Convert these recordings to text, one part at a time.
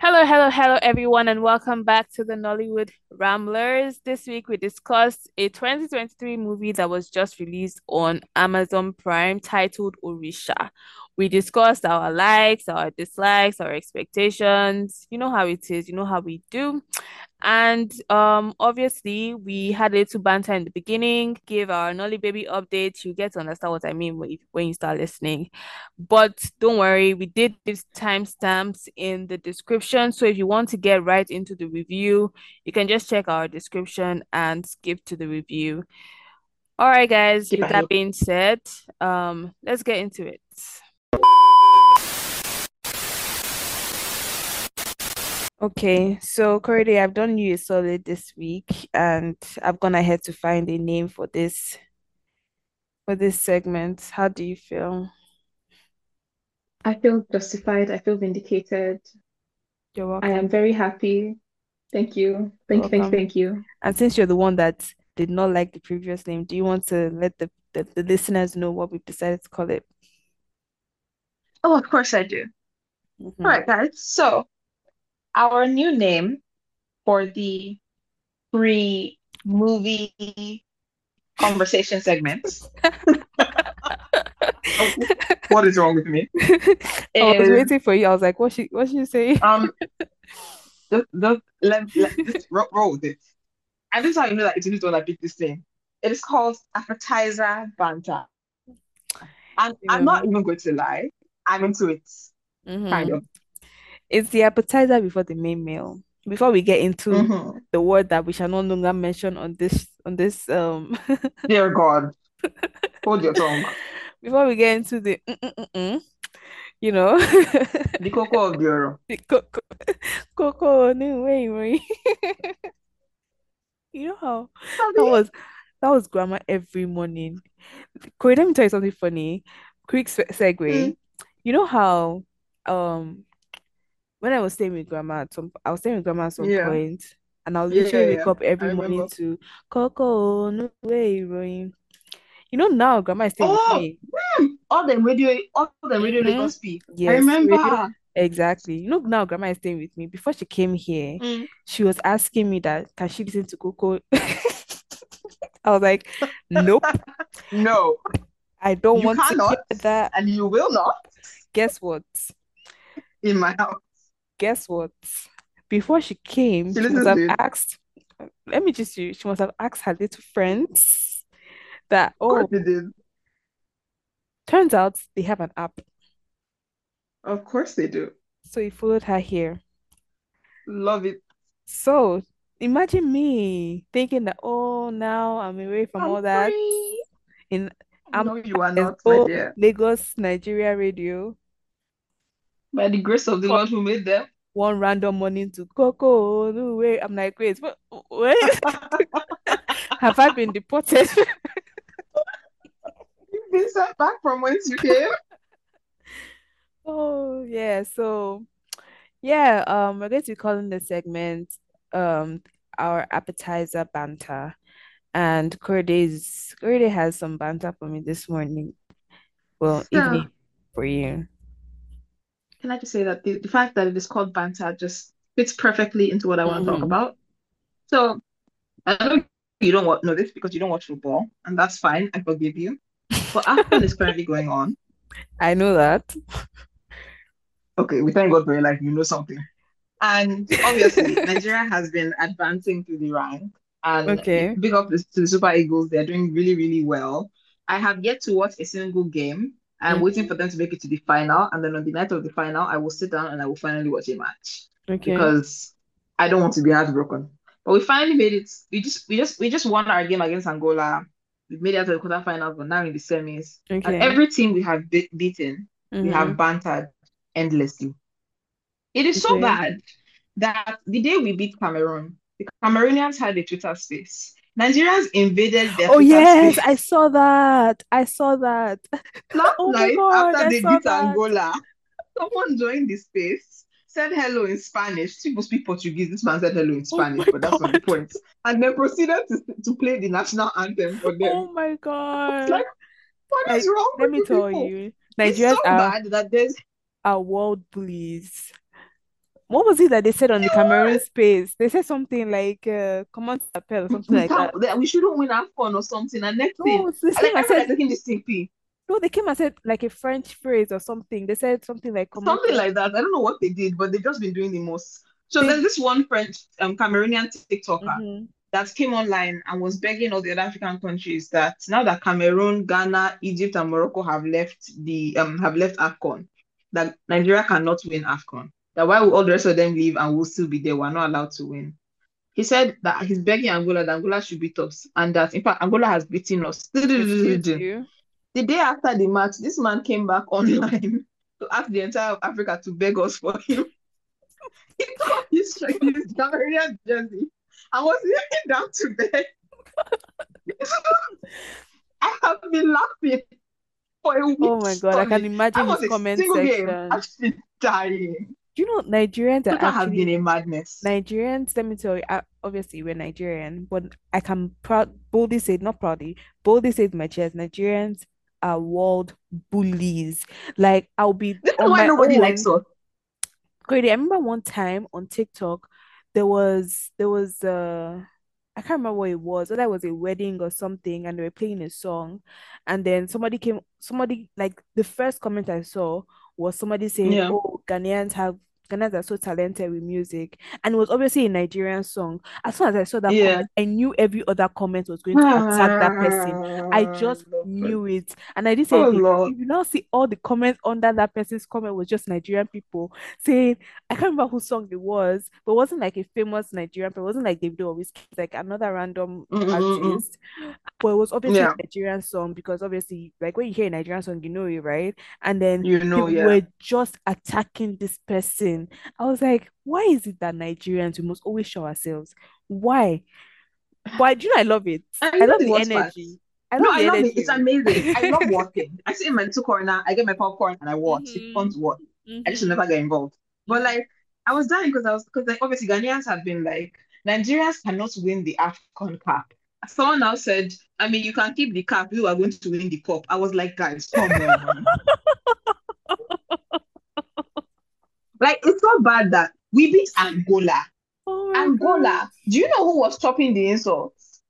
Hello, hello, hello, everyone, and welcome back to the Nollywood Ramblers. This week we discussed a 2023 movie that was just released on Amazon Prime titled Orisa. We discussed our likes, our dislikes, our expectations. You know how it is, you know how we do. And um, obviously, we had a little banter in the beginning, give our Nolly Baby update. You get to understand what I mean when you, start listening. But don't worry, we did these timestamps in the description. So if you want to get right into the review, you can just check our description and skip to the review. All right, guys, with that being said, um, let's get into it. Okay, so Corey, I've done you a solid this week, and I've gone ahead to find a name for this for this segment. How do you feel? I feel justified. I feel vindicated. You're I am very happy. Thank you. You're Thank you. Thank you. welcome. Thank you. And since you're the one that did not like the previous name, do you want to let the, the, the listeners know what we've decided to call it? Oh, of course I do. All hmm right, guys. So our new name for the free movie conversation segments. What is wrong with me? I was Is waiting for you. I was like, what she what she say? um just just let, let just roll, roll with it. And this is how you know that it's the one that picked this thing. It is called appetizer banter. And I'm not even going to lie. I'm into it, know. kind of. It's the appetizer before the main meal. Before we get into hmm the word that we shall no longer mention on this on this um Dear God, hold your tongue. before we get into the mm-mm-mm-mm, you know. The cocoa of the the coco coco no way way. You know how that was that was grammar every morning. Corey, let me tell you something funny. Quick se- segue. Mm, you know how um when I was staying with grandma at some I was staying with grandma at some yeah, point and I'll yeah, literally wake yeah. up I every morning remember. to coco no way Roy. You know now grandma is staying with Oh, me mm, all the radio, all them radio Mm-hmm. Lagos speak. I Yes, radio. Exactly. You know, now grandma is staying with me. Before she came here, Mm, she was asking me that can she listen to Coco? I was like, nope, no, I don't you want to hear that. and you will not Guess what? in my house. Guess what? Before she came, She she must have asked, let me just use, she must have asked her little friends that, oh, turns out they have an app. Of course they do. So he followed her here. Love it. So imagine me thinking that, oh, now I'm away from I'm all that. free. In I'm No, you are not, my dear. Lagos Nigeria radio. By the grace of the Lord who made them. one random morning to Coco, no way. I'm like, wait, what, wait, have I been deported? You've been sent back from whence you came. Oh yeah, so yeah, um, we're going to be calling the segment um our appetizer banter, and Korede's Korede has some banter for me this morning. Well, So, evening for you. can I just say that the, the fact that it is called banter just fits perfectly into what I want to talk mm-hmm. about. So, I know you don't want know this because you don't watch football, and that's fine. I forgive you. But AFCON is currently going on. I know that. Okay, we thank God for your life. You know something. And obviously, Nigeria has been advancing through the rank. And Okay. big up to the Super Eagles. They're doing really, really well. I have yet to watch a single game. I'm waiting hmm for them to make it to the final. And then on the night of the final, I will sit down and I will finally watch a match Okay. because I don't want to be heartbroken. But we finally made it. We just we just we just won our game against Angola. We made it to the quarterfinals, but now in the semis. And Okay. every team we have be beaten, we have bantered endlessly. It is so bad that the day we beat Cameroon, the Cameroonians had a Twitter space. Nigerians invaded their Oh Twitter yes, I saw that. I saw that. last Oh night God, after I they beat that. Angola. Someone joined the space, said hello in Spanish. People speak Portuguese. This man said hello in Oh Spanish, my but that's not the point. And then proceeded to, to play the national anthem for them. Oh my It's like, God. what is Like, wrong let me tell people? you, It's so Nigerians are bad that there's are world bullies. What was it that they said on the Cameroon space? They said something like uh command appel or something We like that. that we shouldn't win AFCON or something. And next thing, No, they and then came and said taking this TP. no, they came and said like a French phrase or something. They said something like command Something like that. I don't know what they did, but they've just been doing the most. So they there's this one French um Cameroonian TikToker mm-hmm. that came online and was begging all the other African countries that now that Cameroon, Ghana, Egypt, and Morocco have left the um have left AFCON, that Nigeria cannot win AFCON. That why will all the rest of them leave and we'll still be there? We're not allowed to win. He said that he's begging Angola that Angola should beat us, and that in fact Angola has beaten us. The day after the match, this man came back online to ask the entire of Africa to beg us for him. He took off his, his Cameroonian jersey and was kneeling down to beg. I have been laughing for a week. Oh my God, I can imagine was his comment single game. section. I've been dying. Do you know Nigerians are actually been a madness. Nigerians, let me tell you, uh, obviously we're Nigerian, but I can proud boldly say, not proudly, boldly say my chest, Nigerians are world bullies. Like I'll be This is why nobody likes us. Grady, I remember one time on TikTok, there was there was uh I can't remember what it was, whether it was a wedding or something, and they were playing a song, and then somebody came, somebody like the first comment I saw was somebody saying, Yeah. "Oh, Ghanaians have Ghanaians are so talented with music," and it was obviously a Nigerian song. As soon as I saw that Yeah. comment, I knew every other comment was going to attack that person. I ah, just Lord. knew it, and I didn't say Oh you now see all the comments under that person's comment was just Nigerian people saying, I can't remember whose song it was, but it wasn't like a famous Nigerian, but it wasn't like Davido or Wizkid, like another random Mm-mm-mm. artist. But it was obviously Yeah. a Nigerian song because obviously, like when you hear a Nigerian song, you know it, right? And then You know, yeah. were just attacking this person. I was like, why is it that Nigerians we must always show ourselves? Why? But you know, I love it. And I love the worst part? energy. I No, I love it. It's amazing. I love walking. I sit in my two corner, I get my popcorn and I watch. It's fun to watch. I just Mhm. never get involved. But Mhm. like I was dying because I was because like obviously Ghanaians have been like Nigerians cannot win the AFCON Cup. Someone now said, I mean, you can keep the cup, you are going to win the cup. I was like, guys, come on. Like it's so bad that we beat Angola. Oh my God. Angola. Do you know who was chopping the insults?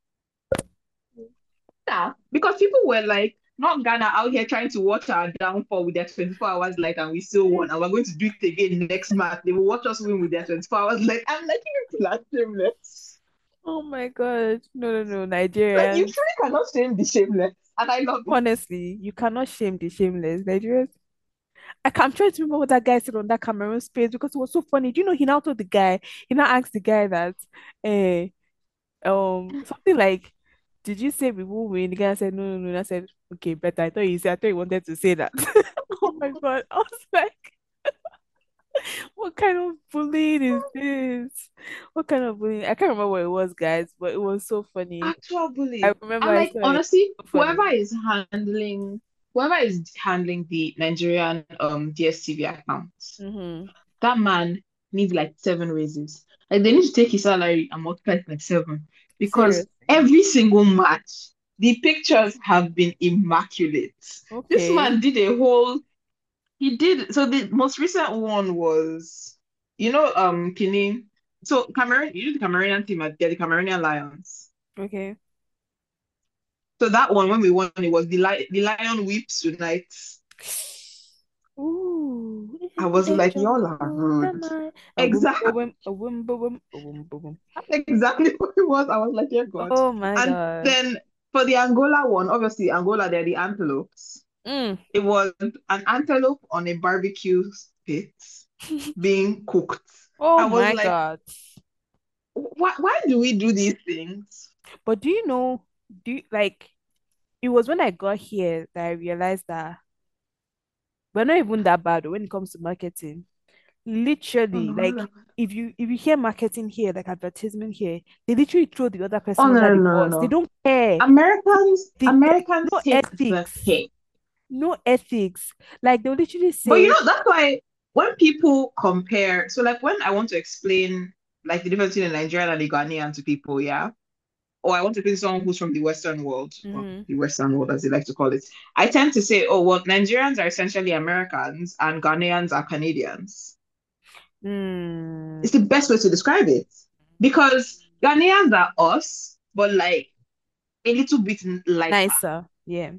Yeah, because people were like, not Ghana out here trying to watch our downfall with their 24 hours light and we still won and we're going to do it again next month. They will watch us win with their 24 hours light. I'm like, you people are shameless. Oh my God. No, no, no. Like you truly cannot shame the shameless. And I love it. Honestly, you cannot shame the shameless. Nigerians. I'm trying to remember what that guy said on that Cameroon space because it was so funny. Do you know he now told the guy, he now asked the guy that, eh, um, something like, did you say we will win? The guy said, no, no, no. And I said, okay, better. I thought you said, I thought you wanted to say that. Oh my God. I was like, what kind of bullying is this? What kind of bullying? I can't remember what it was, guys, but it was so funny. Actual bully. I remember And like honestly, So whoever is handling whoever is handling the Nigerian um DSTV accounts, hmm that man needs like seven raises. Like they need to take his salary and multiply it by seven because Seriously. every single match, the pictures have been immaculate. This man did a whole. He did so. The most recent one was, you know, um, Kini. So Cameroon, you know the Cameroonian team, at- they're the Cameroonian Lions. Okay. So that one, when we won, it was the lion, the lion weeps tonight. Ooh. I was like, y'all are rude. the night. A boom, Exactly, exactly what it was. I was like, yeah, God. Oh my God. And God. then for the Angola one, obviously Angola, they're the antelopes. Mm. It was an antelope on a barbecue pit being cooked. Oh my like, God. why, why do we do these things? But do you know, do you, like, it was when I got here that I realized that we're not even that bad when it comes to marketing. Oh, Literally, no, like, no, if you if you hear marketing here, like advertisement here, they literally throw the other oh, person no, no, no. They don't care. Americans, They, Americans no ethics. No ethics. Like they'll literally say. But you know, that's why when people compare, so like when I want to explain like the difference between a Nigerian and a Ghanaian to people, yeah, or I want to to someone who's from the Western world, or Mhm. the Western world as they like to call it, I tend to say, oh, well, Nigerians are essentially Americans and Ghanaians are Canadians. Mm, It's the best way to describe it. Because Ghanaians are us, but like a little bit like nicer. Yeah.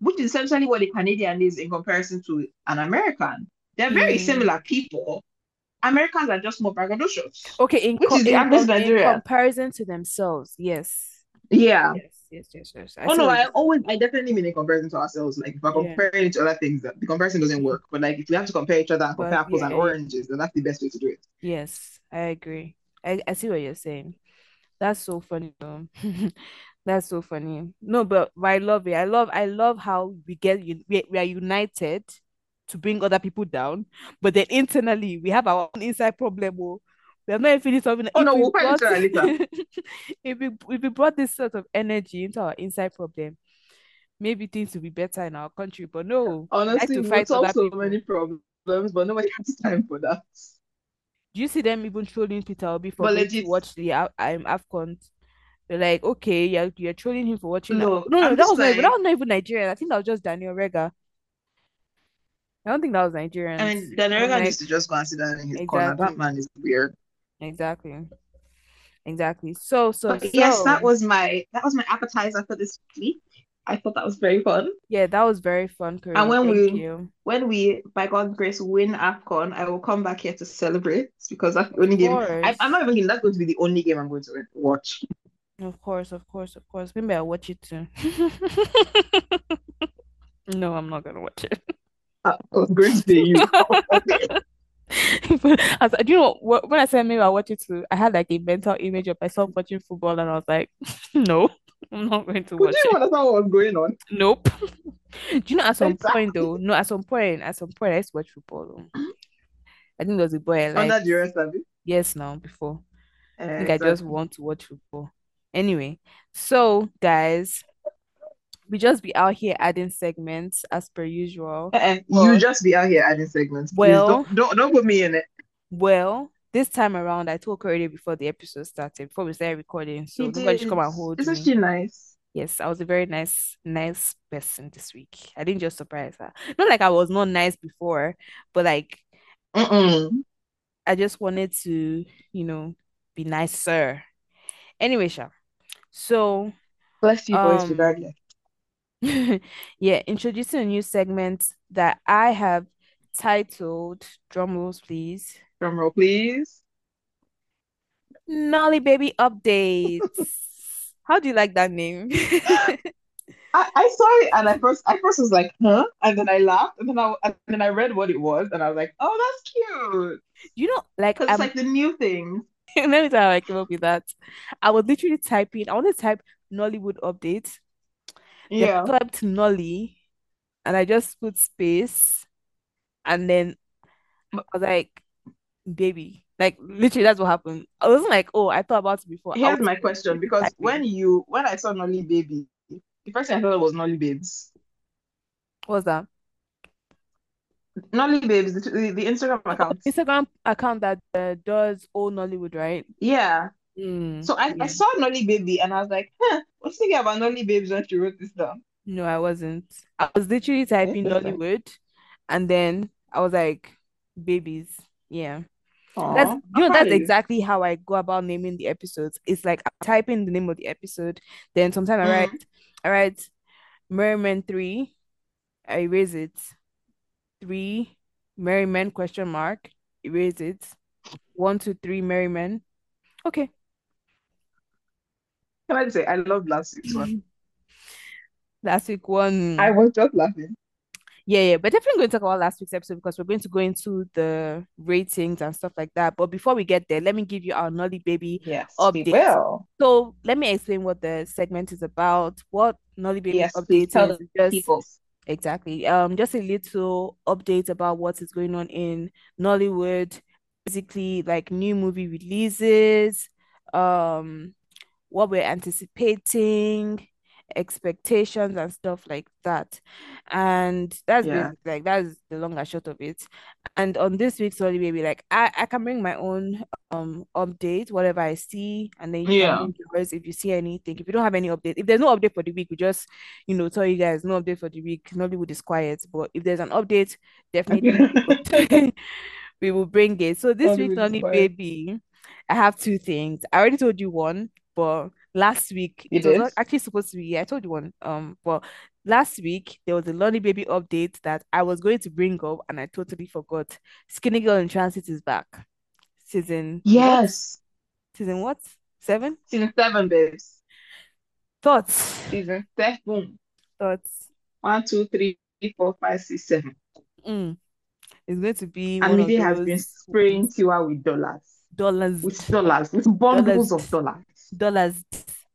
which is essentially what a Canadian is in comparison to an American. They're very Mm. similar people. Americans are just more braggadocious. Okay, in, Which co- is the in, average com- in comparison to themselves, yes. Yeah. Yes, yes, yes, yes. I Oh no, I always I definitely mean in comparison to ourselves. Like if we're Yeah. comparing it to other things, the comparison doesn't work. But like if we have to compare each other and compare But, apples yeah, and yeah. oranges, then that's the best way to do it. Yes, I agree. I, I see what you're saying. That's so funny. That's so funny. No, but, but I love it. I love I love how we get we, we are united to bring other people down, but then internally we have our own inside problem. Oh. We have not even finished solving. Oh if no, we we'll brought- later. if we if we brought this sort of energy into our inside problem, maybe things will be better in our country. But no, we like Honestly, to we'll fight solve so people. many problems, but nobody has time for that. Do you see them even trolling Peter Obi for going to watch the Af- um, AFCON? They're like, okay, you're, you're trolling him for watching. No, no, no, that was not even, like- that was not even Nigerian. I think that was just Daniel Regha. I don't think that was Nigerian. I mean, Regha like- needs to just go and sit down in his corner. That man is weird. Exactly. Exactly. So, so, But yes, that was my that was my appetizer for this week. I thought that was very fun. yeah, that was very fun, And when Thank we- you. When we, by God's grace, win AFCON, I will come back here to celebrate because that's the only Of game. I, I'm not even kidding. That's going to be the only game I'm going to watch. Of course, of course, of course. Maybe I'll watch it too. No, I'm not gonna watch it. I was going to say you. I do you know what, when I said maybe I'll watch it too, I had like a mental image of myself watching football, and I was like, no, I'm not going to Would watch you it. understand what was going on? Nope. Do you know at some point though? No, at some point, at some point, I used to watch football. Though. I think there was a boy I Under liked. duress, Abby. Yes, now before. I Eh, think I just want to watch football. Anyway, so guys, we just be out here adding segments as per usual. Well- you just be out here adding segments. Please Well- don't, don't don't put me in it. Well, this time around, I told Corey before the episode started, before we started recording, so He nobody should come and hold Isn't me. she nice? Yes, I was a very nice, nice person this week. I didn't just surprise her. Not like I was not nice before, but like Mm-mm. I just wanted to, you know, be nicer. Anyway, Sha. So Bless you, boys, Um, regardless. yeah, introducing a new segment that I have titled, drum rolls, please. Drum roll, please. Nolly Baby Updates. How do you like that name? I, I saw it and I first I first was like, huh? And then I laughed and then I and then I read what it was and I was like, oh, that's cute. You know, like Because it's um, like the new thing. let me tell you how I came up with that. I was literally typing, I want to type Nollywood update. Yeah. I typed Nolly and I just put space and then I was like, baby. Like literally that's what happened. I wasn't like, oh, I thought about it before. Here's my question because when you when I saw Nolly Baby, the first thing I thought was Nolly Babes. what was that? Nolly Babes, the, the, the Instagram account. Instagram account that uh, does all Nollywood, right? Yeah. Mm, So I, yeah. I saw Nolly Baby and I was like, huh, what's thinking about Nolly Babes when she wrote this down? No, I wasn't. I was literally typing. Nollywood and then I was like, babies. Yeah. Aw, That's you know that's exactly how I go about naming the episodes. It's like I type in the name of the episode, then sometimes I Mm. write I write Merry Men three, I erase it. Three Merry Men question mark, erase it. One, two, three Merry Men. Okay. Can I just say I love last week's one? Last week one. I was just laughing. Yeah, yeah, but definitely going to talk about last week's episode because we're going to go into the ratings and stuff like that. But before we get there, let me give you our Nolly Baby. Yes, Updates. we. So let me explain what the segment is about. What Nolly Baby Yes, tell is just people. exactly um just a little update about what is going on in Nollywood. Basically, like new movie releases, um, what we're anticipating, expectations and stuff like that. And that's Yeah. like that's the long and short of it. And on this week's Nolly Baby, like I, I can bring my own um update, whatever I see, and then you Yeah. yours if you see anything. If you don't have any update, if there's no update for the week, we just you know tell you guys no update for the week. Nollywood is quiet, but if there's an update, definitely we will bring it. So this week, Nollywood Nolly inspired. Baby, I have two things. I already told you one, but last week You it was not actually supposed to be. Yeah, I told you one. Um, but last week there was a Nolly Baby update that I was going to bring up and I totally forgot. Skinny Girl in Transit is back. Season what? Yes. Season what? Seven? Season seven, babes. Thoughts? Season seven. Thoughts? One, two, three, four, five, six, seven. Mm. It's going to be And Mide has been spraying Tiwa with dollars. dollars, With dollars. With bundles of dollars. Dollars.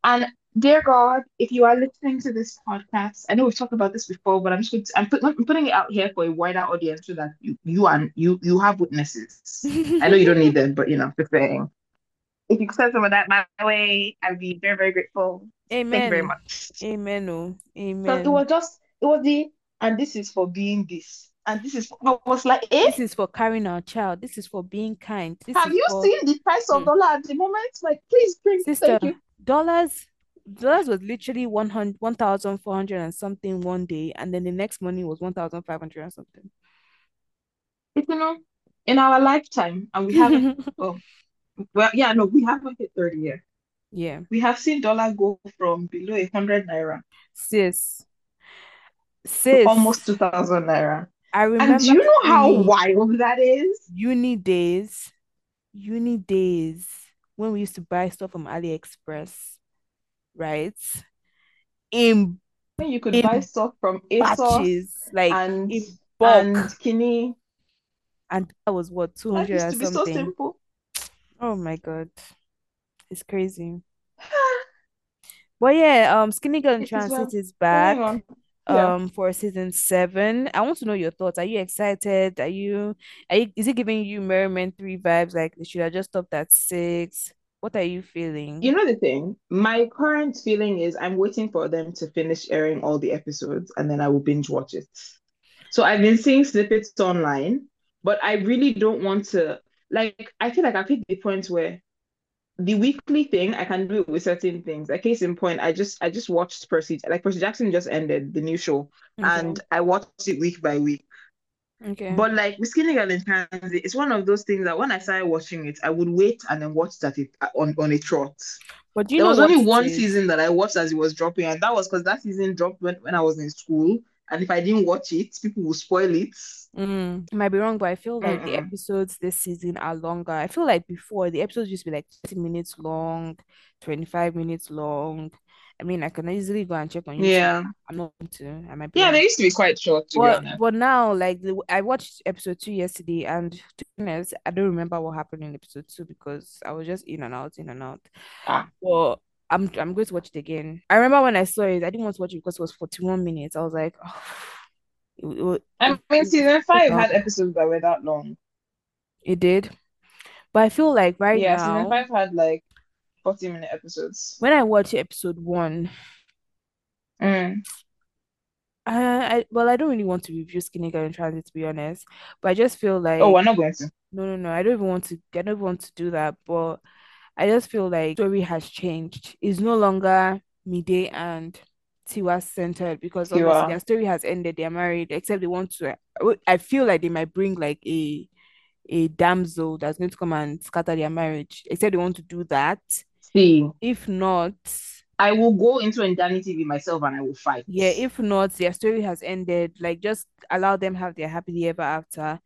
And dear God, if you are listening to this podcast, I know we've talked about this before, but I'm just going to, I'm, put, I'm putting it out here for a wider audience so that you you and you you have witnesses. I know you don't need them, but you know, just saying. If you could send some of that my way, I'd be very, very grateful. Amen. Thank you very much. Amen. Oh, Amen. So it was just, it was the, and this is for being this. And this is, I was like, eh? This is for carrying our child. This is for being kind. This Have you for seen the price of Hmm. dollar at the moment? Like, please bring, sister. thank you. Dollars. Dollars was literally 100, 1,400 and something one day, and then the next morning was 1,500 and something. It's, you know, in our lifetime, and we haven't, oh, well, yeah, no, we haven't hit 30 yet. Yeah. We have seen dollar go from below a hundred naira Sis. Sis. almost 2,000 naira. I And do you know how uni, wild that is? uni days, uni days when we used to buy stuff from AliExpress, right? In When you could buy stuff from ASOS like and in bulk, and Kinney. and that was what 200 used and to be so something. simple. Oh my God. It's crazy. But yeah, um, Skinny Girl in It is well. Transit is back. Yeah. um for season seven. I want to know your thoughts. Are you excited? Are you are you is it giving you Merry Men 3 vibes like should I just stop at six? What are you feeling? You know the thing, my current feeling is I'm waiting for them to finish airing all the episodes and then I will binge watch it. So I've been seeing snippets online, but I really don't want to like I feel like I've hit the point where the weekly thing I can do it with certain things. Like case in point, I just I just watched Percy like Percy Jackson just ended the new show Okay. and I watched it week by week. Okay. But like with Skinny Girl in Transit, it's one of those things that when I started watching it, I would wait and then watch that it uh, on on a trot. But do you There was only one is? season that I watched as it was dropping, and that was because that season dropped when, when I was in school. And if I didn't watch it, people will spoil it. Mm, I might be wrong, but I feel like the Mm-mm. episodes this season are longer. I feel like before the episodes used to be like 30 minutes long, 25 minutes long. I mean, I can easily go and check on YouTube. Yeah. I'm not going to. I might be Yeah, wrong. they used to be quite short, to But but now, like the, I watched episode two yesterday, and to be honest, I don't remember what happened in episode two because I was just in and out, in and out. Ah. But I'm I'm going to watch it again. I remember when I saw it, I didn't want to watch it because it was 41 minutes. I was like, oh, it, it, I mean, season five had episodes that were that long. It did. But I feel like right Yeah, season now, five had like 40 minute episodes. when I watched episode one, Mm. I, I well, I don't really want to review Skinny Girl in Transit to be honest, but I just feel Oh, like we're not going to. no, no, no, I don't even want to. I don't want to do that, but I just feel like story has changed. It's no longer Mide and Tiwa centered because obviously Tiwa. their story has ended. They're married, except they want to. I feel like they might bring like a a damsel that's going to come and scatter their marriage. Except they want to do that. See, If not, I will go into Ndani TV myself and I will fight. yeah, if not, their story has ended. Like just allow them have their happily ever after.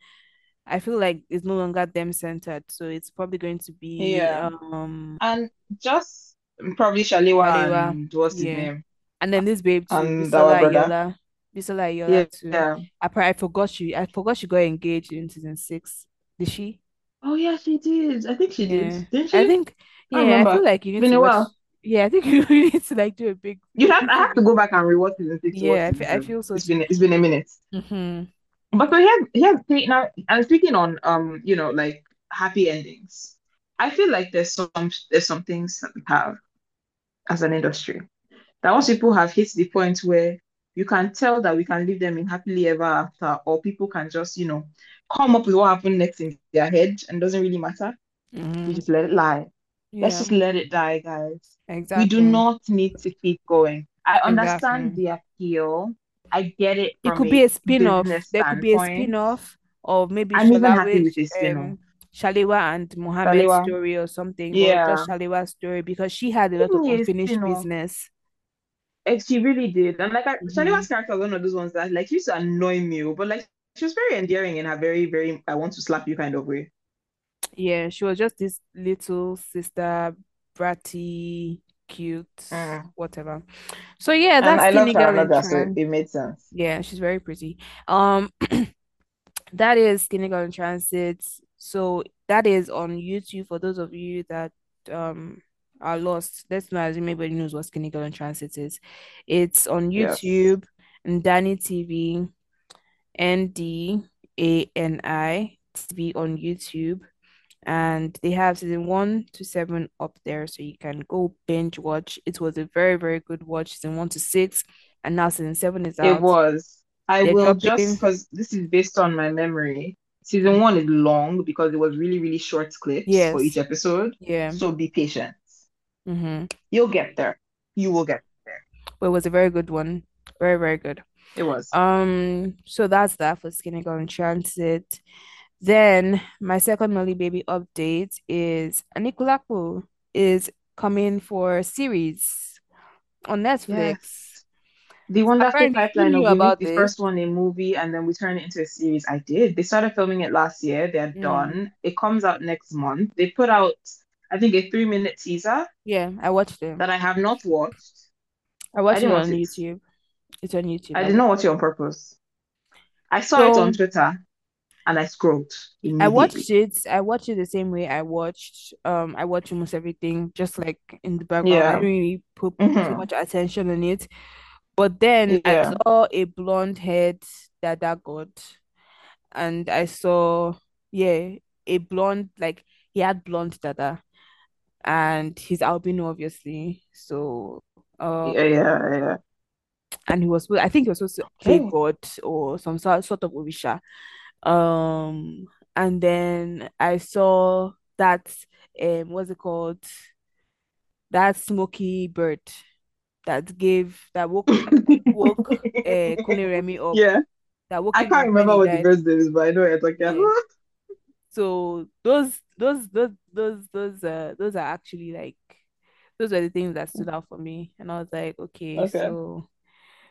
I feel like it's no longer them centered, so it's probably going to be Yeah. um And just probably Shalewa Shalewa, and what's his yeah. name? and then this babe too, And Bisola. Ayola. Bisola Ayola Yeah, too. yeah. I, I forgot she I forgot she got engaged in season six. Did she? Oh yeah, she did. I think she Yeah. did. Didn't she? I think yeah, I remember. feel like you need been to a watch while. yeah, I think you need to like do a big You have I have to go back and rewatch season six yeah, I feel, I feel so It's been it's been a minute. hmm But so here's here's see, now I'm speaking on um, you know, like happy endings. I feel like there's some there's some things that we have as an industry that once people have hit the point where you can tell that we can leave them in happily ever after, or people can just, you know, come up with what happened next in their head and doesn't really matter. hmm We just let it lie. Let's just let it die, guys. Exactly. We do not need to keep going. I understand Exactly. the appeal. I get it It could be a spin-off. business There could be a standpoint. spin-off or maybe I'm even happy with a spin-off. um Shalewa and Mohammed's Shalewa. story or something, Yeah. just Shalewa's story because she had a lot of unfinished business. Eh, She really did. And like I. Shalewa's character was one of those ones that like used to annoy me, oh, but like she was very endearing in her very, very I want to slap you kind of way. Yeah, she was just this little sister, bratty, cute, Mm. whatever. So yeah, And that's I her Girl in another, so it made sense. Yeah, she's very pretty. Um, that is Skinny Girl in Transit. So that is on YouTube for those of you that um are lost. Let's not assume everybody knows what Skinny Girl in Transit is. It's on. YouTube and Ndani TV, N D A N I TV on YouTube. And they have season one to seven up there, so you can go binge watch. It was a very, very good watch, season one to six, and now season seven is out. It was. I They're will just because this is based on my memory. Season one is long because it was really, really short clips for each episode. yeah. So be patient. Mm-hmm. You'll get there. You will get there. But it was a very good one. Very, very good. It was. Um, so that's that for Skinny Girl in Transit. Then my second Nolly Baby update is Anikulapo is coming for a series on Netflix. Yes. The wonderful pipeline of about the first one a movie and then we turn it into a series. I did. They started filming it last year. They're Mm. done. It comes out next month. They put out, I think, a three-minute teaser Yeah, I watched it. that I have not watched. I I watched it on it. YouTube. It's on YouTube. I I did not watch it on purpose. I saw it on Twitter and I scrolled I watched it. I watched it the same way I watched um I watch almost everything just like in the background. Yeah. I Yeah. didn't really put too hmm much attention on it. But then I saw a blonde haired Dada God and I saw yeah, a blonde like he had blonde Dada and he's albino obviously. So um Yeah, yeah, yeah. and he was supposed- I think he was supposed to play. God or some sort sort of Orisha. Um, and then I saw that um, what's it called? That smoky bird that gave that woke woke uh Kunle Remi up, Yeah. that woke I can't remember what the died. bird's name is, but I know what you're Yeah. So those those those those those uh those are actually like those were the things that stood out for me, and I was like, okay, Okay. so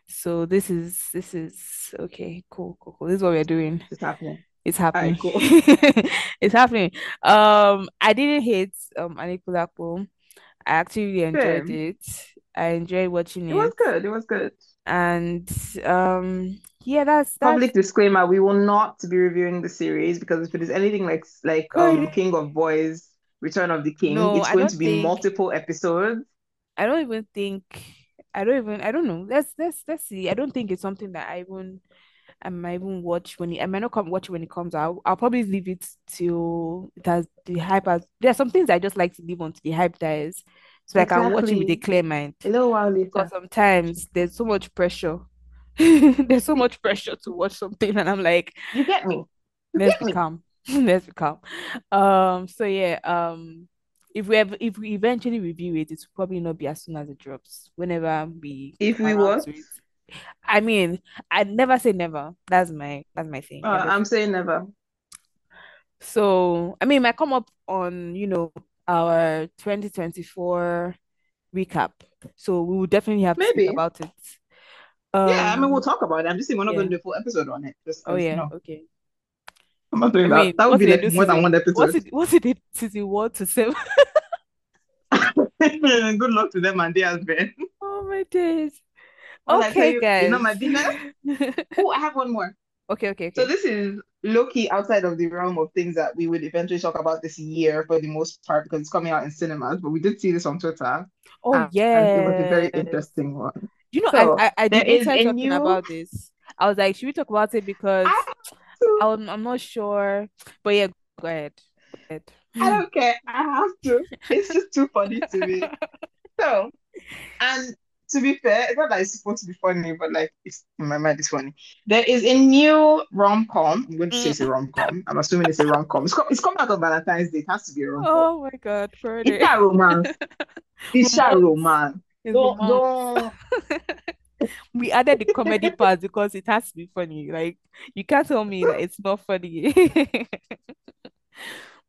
so this is this is okay, cool, cool, cool. This is what we're doing. It's happening. It's happening. right, cool. It's happening. Um, I didn't hate um Anikulapo. I actually really enjoyed Same. it. I enjoyed watching It It was good. It was good. And um yeah, that's that's Public disclaimer, we will not be reviewing the series because if it is anything like like um. King of Boys, Return of the King, No, it's going to be think multiple episodes. I don't even think I don't even I don't know. Let's let's let's see. I don't think it's something that I even I might even watch when it, I might not come watch it when it comes out. I'll probably leave it till it has the hype has there are some things I just like to leave until the hype dies. So I can watch it with a Exactly. clear mind. A little while Because sometimes there's so much pressure. There's so much pressure to watch something, and I'm like, You get me. You let's get be me. calm. Let's be calm. Um, so yeah, um, if we ever, if we eventually review it, it will probably not be as soon as it drops. Whenever we If we what? I mean, I never say never. That's my that's my thing. Uh, I'm saying never. So, I mean, it might come up on, you know, our 2024 recap. So we will definitely have to speak Maybe. about it. Yeah, I mean, we'll Um, talk about it. I'm just saying we're not yeah. going to do a full episode on it just Oh yeah, no, okay. I'm not I doing that. mean, That would be like do more than season? one What's episode. it? What's it? Did season one to seven? Good luck to them and their husband. Oh my days. Well, Okay, you, you know my biggest. Oh, I have one more. Okay, okay, So this is low-key outside of the realm of things that we would eventually talk about this year for the most part because it's coming out in cinemas. But we did see this on Twitter, Oh ah, and it was a very interesting one. You know, So I I, I there is debated a talking new. about this. I was like, should we talk about it because I have to. I'm I'm not sure. But yeah, go ahead. Go ahead. I don't care. I have to. It's just too funny to me. So, and to be fair, it's not that it's supposed to be funny, but like it's in my mind, it's funny. There is a new rom-com. I'm going to say it's a Mm. rom-com. I'm assuming it's a rom-com. It's, co- it's coming out on Valentine's Day. It has to be a rom-com. Oh my God, It's Friday. a romance. It's a Romance. romance. It's Don't romance. don't We added the comedy part because it has to be funny. Like you can't tell me that it's not funny.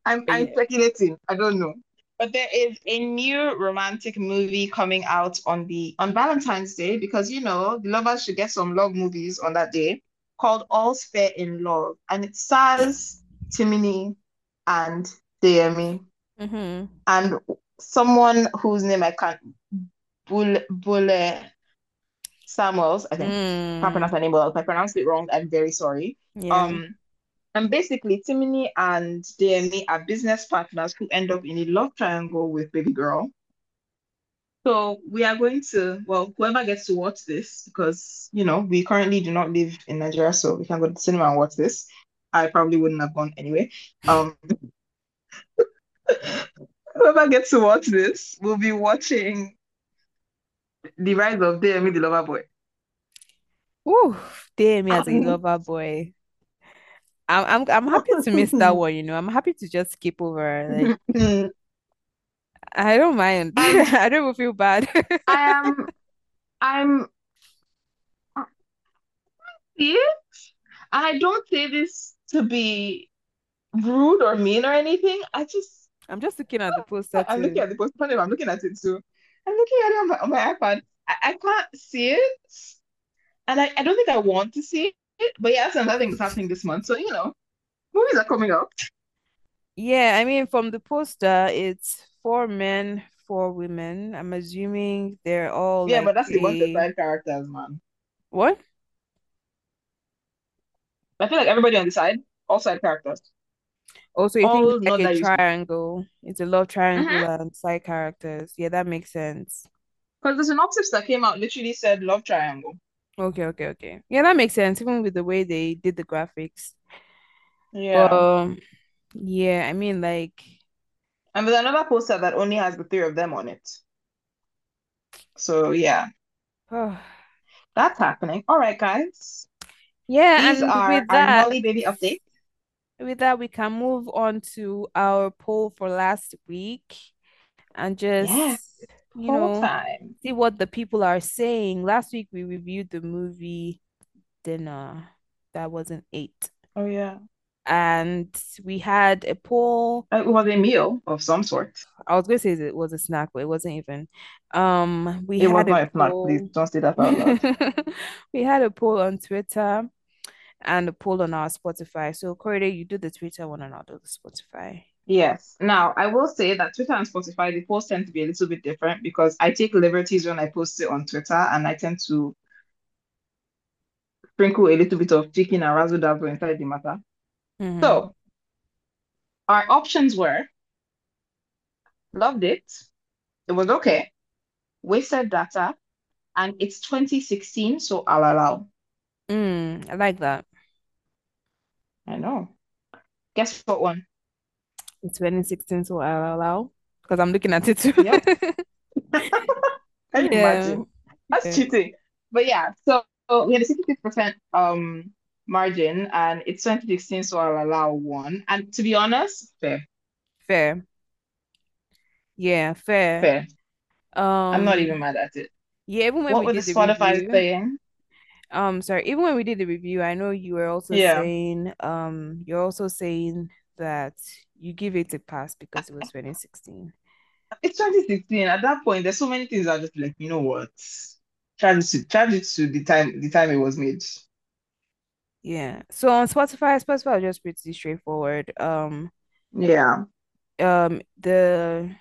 I'm But I'm yeah. speculating. I don't know. But there is a new romantic movie coming out on the on Valentine's Day because you know the lovers should get some love movies on that day called All's Fair in Love, and it stars Timini and Deyemi Mm-hmm. and someone whose name I can't Bule Bule Samuels, I think. Can't Mm. pronounce her name well. If I pronounced it wrong, I'm very sorry. Yeah. Um, and basically, Timini and Deyemi are business partners who end up in a love triangle with baby girl. So we are going to, well, whoever gets to watch this, because you know, we currently do not live in Nigeria, so we can go to the cinema and watch this. I probably wouldn't have gone anyway. Um, whoever gets to watch this will be watching The Rise of Deyemi the Lover Boy. Ooh, damn as a um, lover boy. I'm I'm I'm happy to miss that one, you know. I'm happy to just skip over. Like I don't mind. Um, I don't feel bad. I am I'm And I don't say this to be rude or mean or anything. I just, I'm just looking at the poster I'm looking at the poster. I'm looking at it too. I'm looking at it on my, on my iPad. I, I can't see it. And I, I don't think I want to see it. But yeah, that's another thing that's happening this month. So, you know, movies are coming up. Yeah, I mean from the poster, it's four men, four women. I'm assuming they're all Yeah, like but that's a of a side characters, man. what? I feel like everybody on the side, all side characters, Also, you think it's all like a triangle. It's a love triangle Mm-hmm. and side characters. Yeah, that makes sense. Because the synopsis that came out literally said love triangle. Okay, okay, okay. Yeah, that makes sense, even with the way they did the graphics. But Yeah. um, yeah, I mean like And there's another poster that only has the three of them on it. So yeah, that's happening. All right, guys. yeah, These and are with our that, Nolly Baby updates. With that, we can move on to our poll for last week and Yes, just, you whole know, time. see what the people are saying. Last week we reviewed the movie Dinner. That wasn't eight. Oh yeah. And we had a poll. Uh, It was a meal of some sort. I was gonna say it was a snack, but it wasn't even. Um, we It was a not a snack, please don't say that out loud. We had a poll on Twitter and a poll on our Spotify. So Corey, you do the Twitter one and I'll do the Spotify. Yes. Now, I will say that Twitter and Spotify, the posts tend to be a little bit different because I take liberties when I post it on Twitter and I tend to sprinkle a little bit of chicken and razzle dazzle inside the matter. Mhm. So, our options were loved it, it was okay, wasted data, and it's 2016, so I'll allow. Mm, I like that. I know. Guess what one? It's 2016, so I'll allow because I'm looking at it too. Yep. Can you Yeah. imagine? That's Yeah. cheating. But yeah, so we had a 66% um margin and it's 2016, so I'll allow one. And to be honest, fair, Fair. Yeah, fair. fair. I'm not Um, even mad at it. yeah, even when What we were the Spotify saying? Um, sorry, even when we did the review, I know you were also Yeah. saying, um, you're also saying that you give it a pass because it was 2016. It's 2016. At that point, there's so many things I just like, you know what? Charge it to charge it to the time the time it was made. Yeah. So on Spotify, Spotify was just pretty straightforward. Um, Yeah. um, the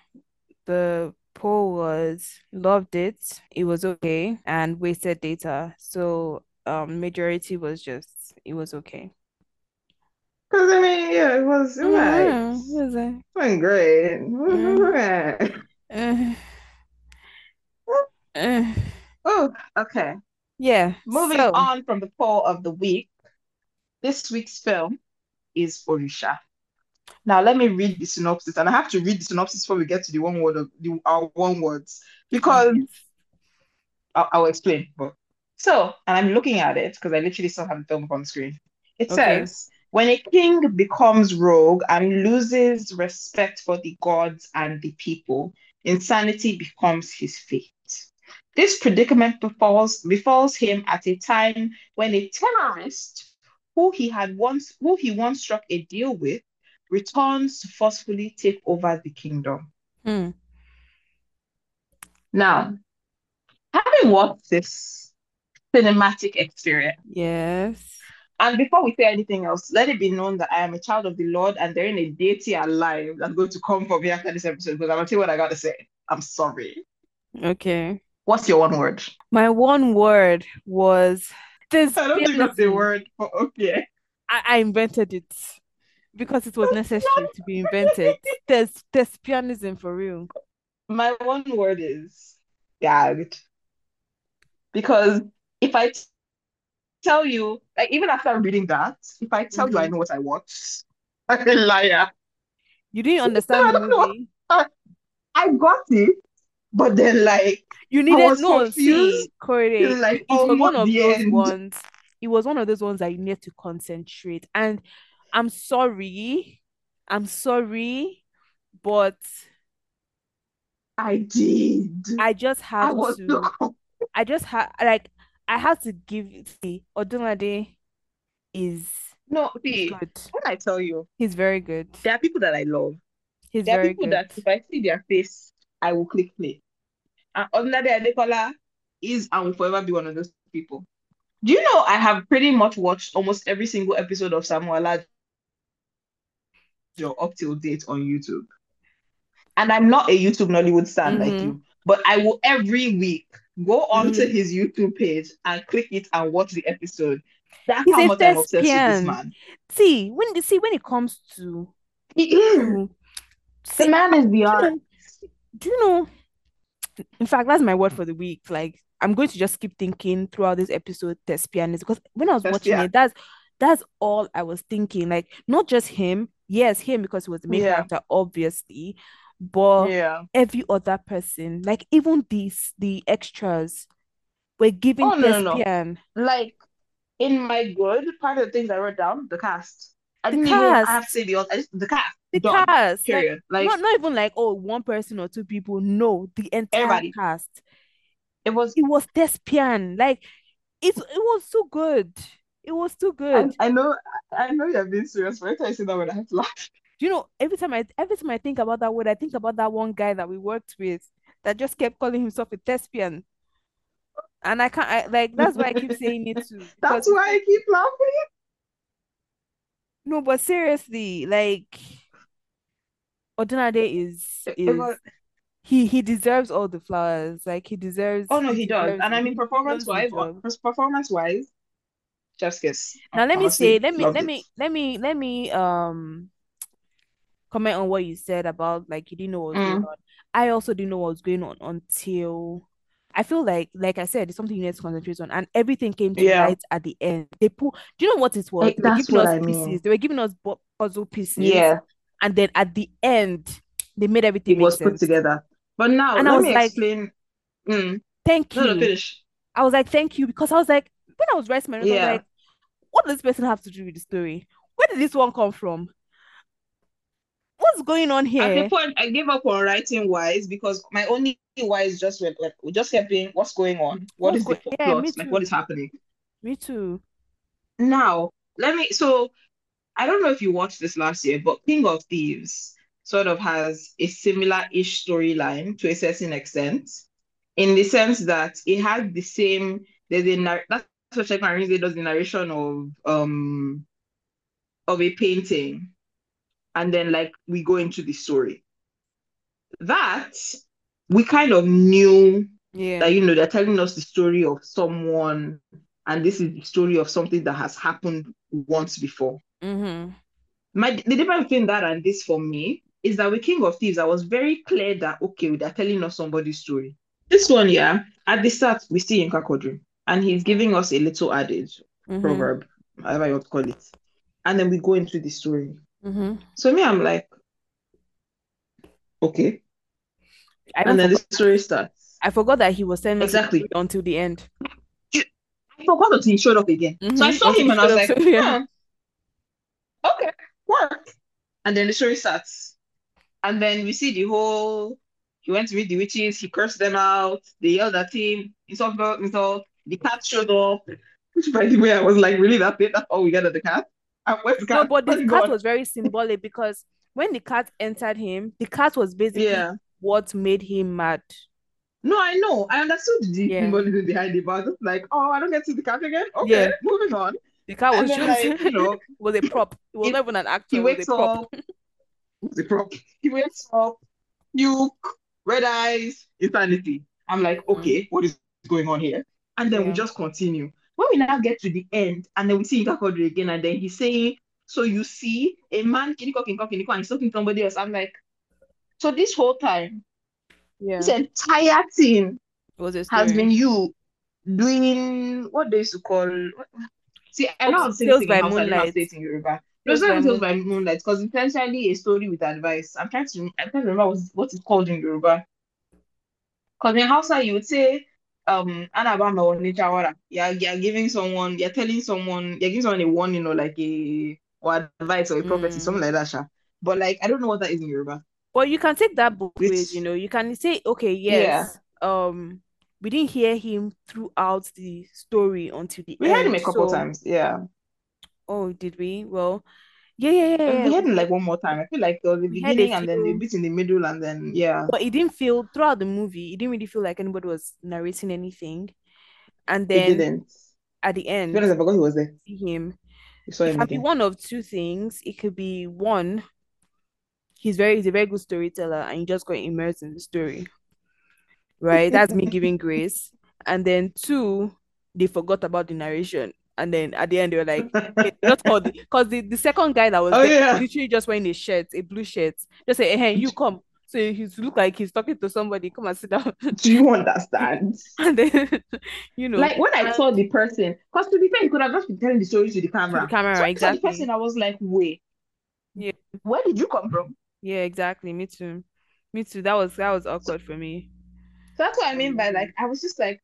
the poll was loved it, it was okay, and wasted data. So um, majority was just it was okay. Because I mean, yeah, it was it was alright. Mm, was it? Went great. Mm, alright. uh, uh, Oh, okay. yeah. Moving So on from the poll of the week, this week's film is Orisa. Now let me read the synopsis, and I have to read the synopsis before we get to the one word of the our one words because. I'll, I'll explain. But so, and I'm looking at it because I literally still have the film up on the screen. It Okay. says, when a king becomes rogue and loses respect for the gods and the people, insanity becomes his fate. This predicament befalls befalls him at a time when a terrorist who he had once who he once struck a deal with returns to forcefully take over the kingdom. Hmm. Now, having watched this cinematic experience, Yes. and before we say anything else, let it be known that I am a child of the Lord and there ain't a deity alive that's going to come for me after this episode because I'm gonna tell you what I gotta say. I'm sorry. Okay. What's your one word? My one word was this. I don't think that's the word, but okay. I, I invented it because it was necessary to be invented. There's thespianism for real. My one word is gagged. Because if I t- tell you, like even after reading that, if I tell you I Mhm. know what I watched, I'm a liar. You didn't I understand the movie. I got it, but then like You I needed no see confused Corey. like It was one of those end. ones. It was one of those ones that you need to concentrate. And I'm sorry. I'm sorry, but I did. I just I have was to. so. I just have like I have to give it. See, Odunlade is No, see, good. when I tell you, He's very good. there are people that I love. He's There are very people good. that if I see their face, I will click play. And Odunlade Adekola is and will forever be one of those people. Do you know I have pretty much watched almost every single episode of Samuel Alajo up till date on YouTube? And I'm not a YouTube Nollywood stan like Mhm. you, but I will every week go onto Mhm. his YouTube page and click it and watch the episode. That's He's how much I'm obsessed with this man. See, when you see when it comes to He is. to The man is beyond. do you know? In fact, that's my word for the week. Like, I'm going to just keep thinking throughout this episode, thespianism, because when I was watching it, that's that's all I was thinking. Like, not just him, yes, him because he was the main Yeah. character, obviously, but Yeah. every other person, like even these the extras, were giving Oh, no, no, no. like in my good part of the things I wrote down, the cast. I The didn't even I have to say the just, the cast. the Done. cast, like Period. Like not not even like oh one person or two people. No, the entire everybody. cast. It was It was thespian. Like it, it was so good. It was too good. I know I know you're being serious, but every time I say that word I have to laugh. You know, every time I every time I think about that word, I think about that one guy that we worked with that just kept calling himself a thespian. And I can't I, like that's why I keep saying it too. That's why I keep laughing. no, but seriously, like Odunlade is It, it is he he deserves all the flowers. Like he deserves oh no, he he does. And I mean performance wise, performance wise, just kiss. Now let me say, Honestly, let me loved let it. me let me let me um comment on what you said about like you didn't know what was going Mm, on. I also didn't know what was going on until I feel like like I said, it's something you need to concentrate on, and everything came to yeah. light at the end. They put, do you know what it was? They were giving what us I pieces. mean. They were giving us puzzle pieces, Yeah, and then at the end, they made everything it make was put together. But now And I was me like, explain. Mm, thank no, no, you. finish. I was like, thank you, because I was like, when I was writing my notes, I was like, what does this person have to do with the story? Where did this one come from? What's going on here? At the point, I gave up on writing wise because my only wise just went like we just kept being what's going on? What what's is go- the yeah, plot, like what is happening? Me too. Now, let me so I don't know if you watched this last year, but King of Thieves sort of has a similar-ish storyline to a certain extent, in the sense that it has the same, there's a that's Check Marine does the narration of um of a painting, and then like we go into the story. That we kind of knew Yeah. that you know they're telling us the story of someone, and this is the story of something that has happened once before. Mm-hmm. My the difference between that and this for me is that with King of Thieves, I was very clear that okay, they're telling us somebody's story. This one, yeah, at the start we see Yinka Quadri, and he's giving us a little adage, Mm-hmm. proverb, however you want to call it, and then we go into the story. Mm-hmm. So me, I'm like, okay, I and then the story starts. I forgot that he was the Exactly. until the end. I forgot until he showed up again. So I Mm-hmm. saw Until him and I was like, So yeah. huh, okay, work. And then the story starts. And then we see the whole He went to meet the witches. He cursed them out. They yelled at him. Insult, insult. The cat showed up. Which, by the way, I was like, really? That's it? That's all we get at the cat? And where's the cat? No, but the oh, cat gone? was very symbolic because when the cat entered him, the cat was basically Yeah. what made him mad. No, I know. I understood the Yeah. symbolism behind it, but I was just like, oh, I don't get to see the cat again. Okay, Yeah. moving on. The cat was then, just like, you know, was a prop. It was It- not even an actor. he wakes a prop. up. The problem? He wakes up, puke, red eyes, insanity. I'm like, okay, what is going on here? And then we Mm-hmm. Just continue. When we now get to the end, and then we see Yinka Quadri again, and then he's saying, So you see a man, kiniko, kiniko, kiniko, and he's talking to somebody else. I'm like, So this whole time, Yeah, this entire thing has been you doing what they used to call. See, I know say by in Hausa, I don't know Moonlight. in Yoruba. Tales it's not by Moonlight. because it's essentially a story with advice. I'm trying to, I can't remember what, what it's called in Yoruba. Because in Hausa, you would say, um, Anabama or Nichawara. You're, you're giving someone, you're telling someone, you're giving someone a warning or like a, or advice or a prophecy, Mm. something like that, sha. But like, I don't know what that is in Yoruba. But you can take that Which- ways, you know. You can say, okay, yes, yeah. um, we didn't hear him throughout the story until the We heard him a couple So, times, yeah. oh, did we? Well, yeah, yeah, yeah, And yeah. we heard him like one more time. I feel like there was the We beginning and then a bit in the middle and then yeah. But it didn't feel throughout the movie, it didn't really feel like anybody was narrating anything. And It then didn't. at the To end, be honest, I forgot he was there. see him. We saw It could be one of two things. It could be one, he's very he's a very good storyteller and you just got immersed in the story. Right? That's me giving grace. And then two, they forgot about the narration. And then at the end they were like, "Hey, not all because the, the second guy that was Oh, there yeah. literally just wearing a shirt, a blue shirt. Just say, hey, you come. So he's look like he's talking to somebody. Come and sit down. Do you understand? and then you know Like when I and- saw the person, because to be fair, he could have just been telling the story to the camera. the camera, So when I saw the exactly. person, I was like, wait, Yeah. where did you come from? Yeah, exactly. Me too. Me too. That was that was awkward for me. So that's what I mean by like, I was just like,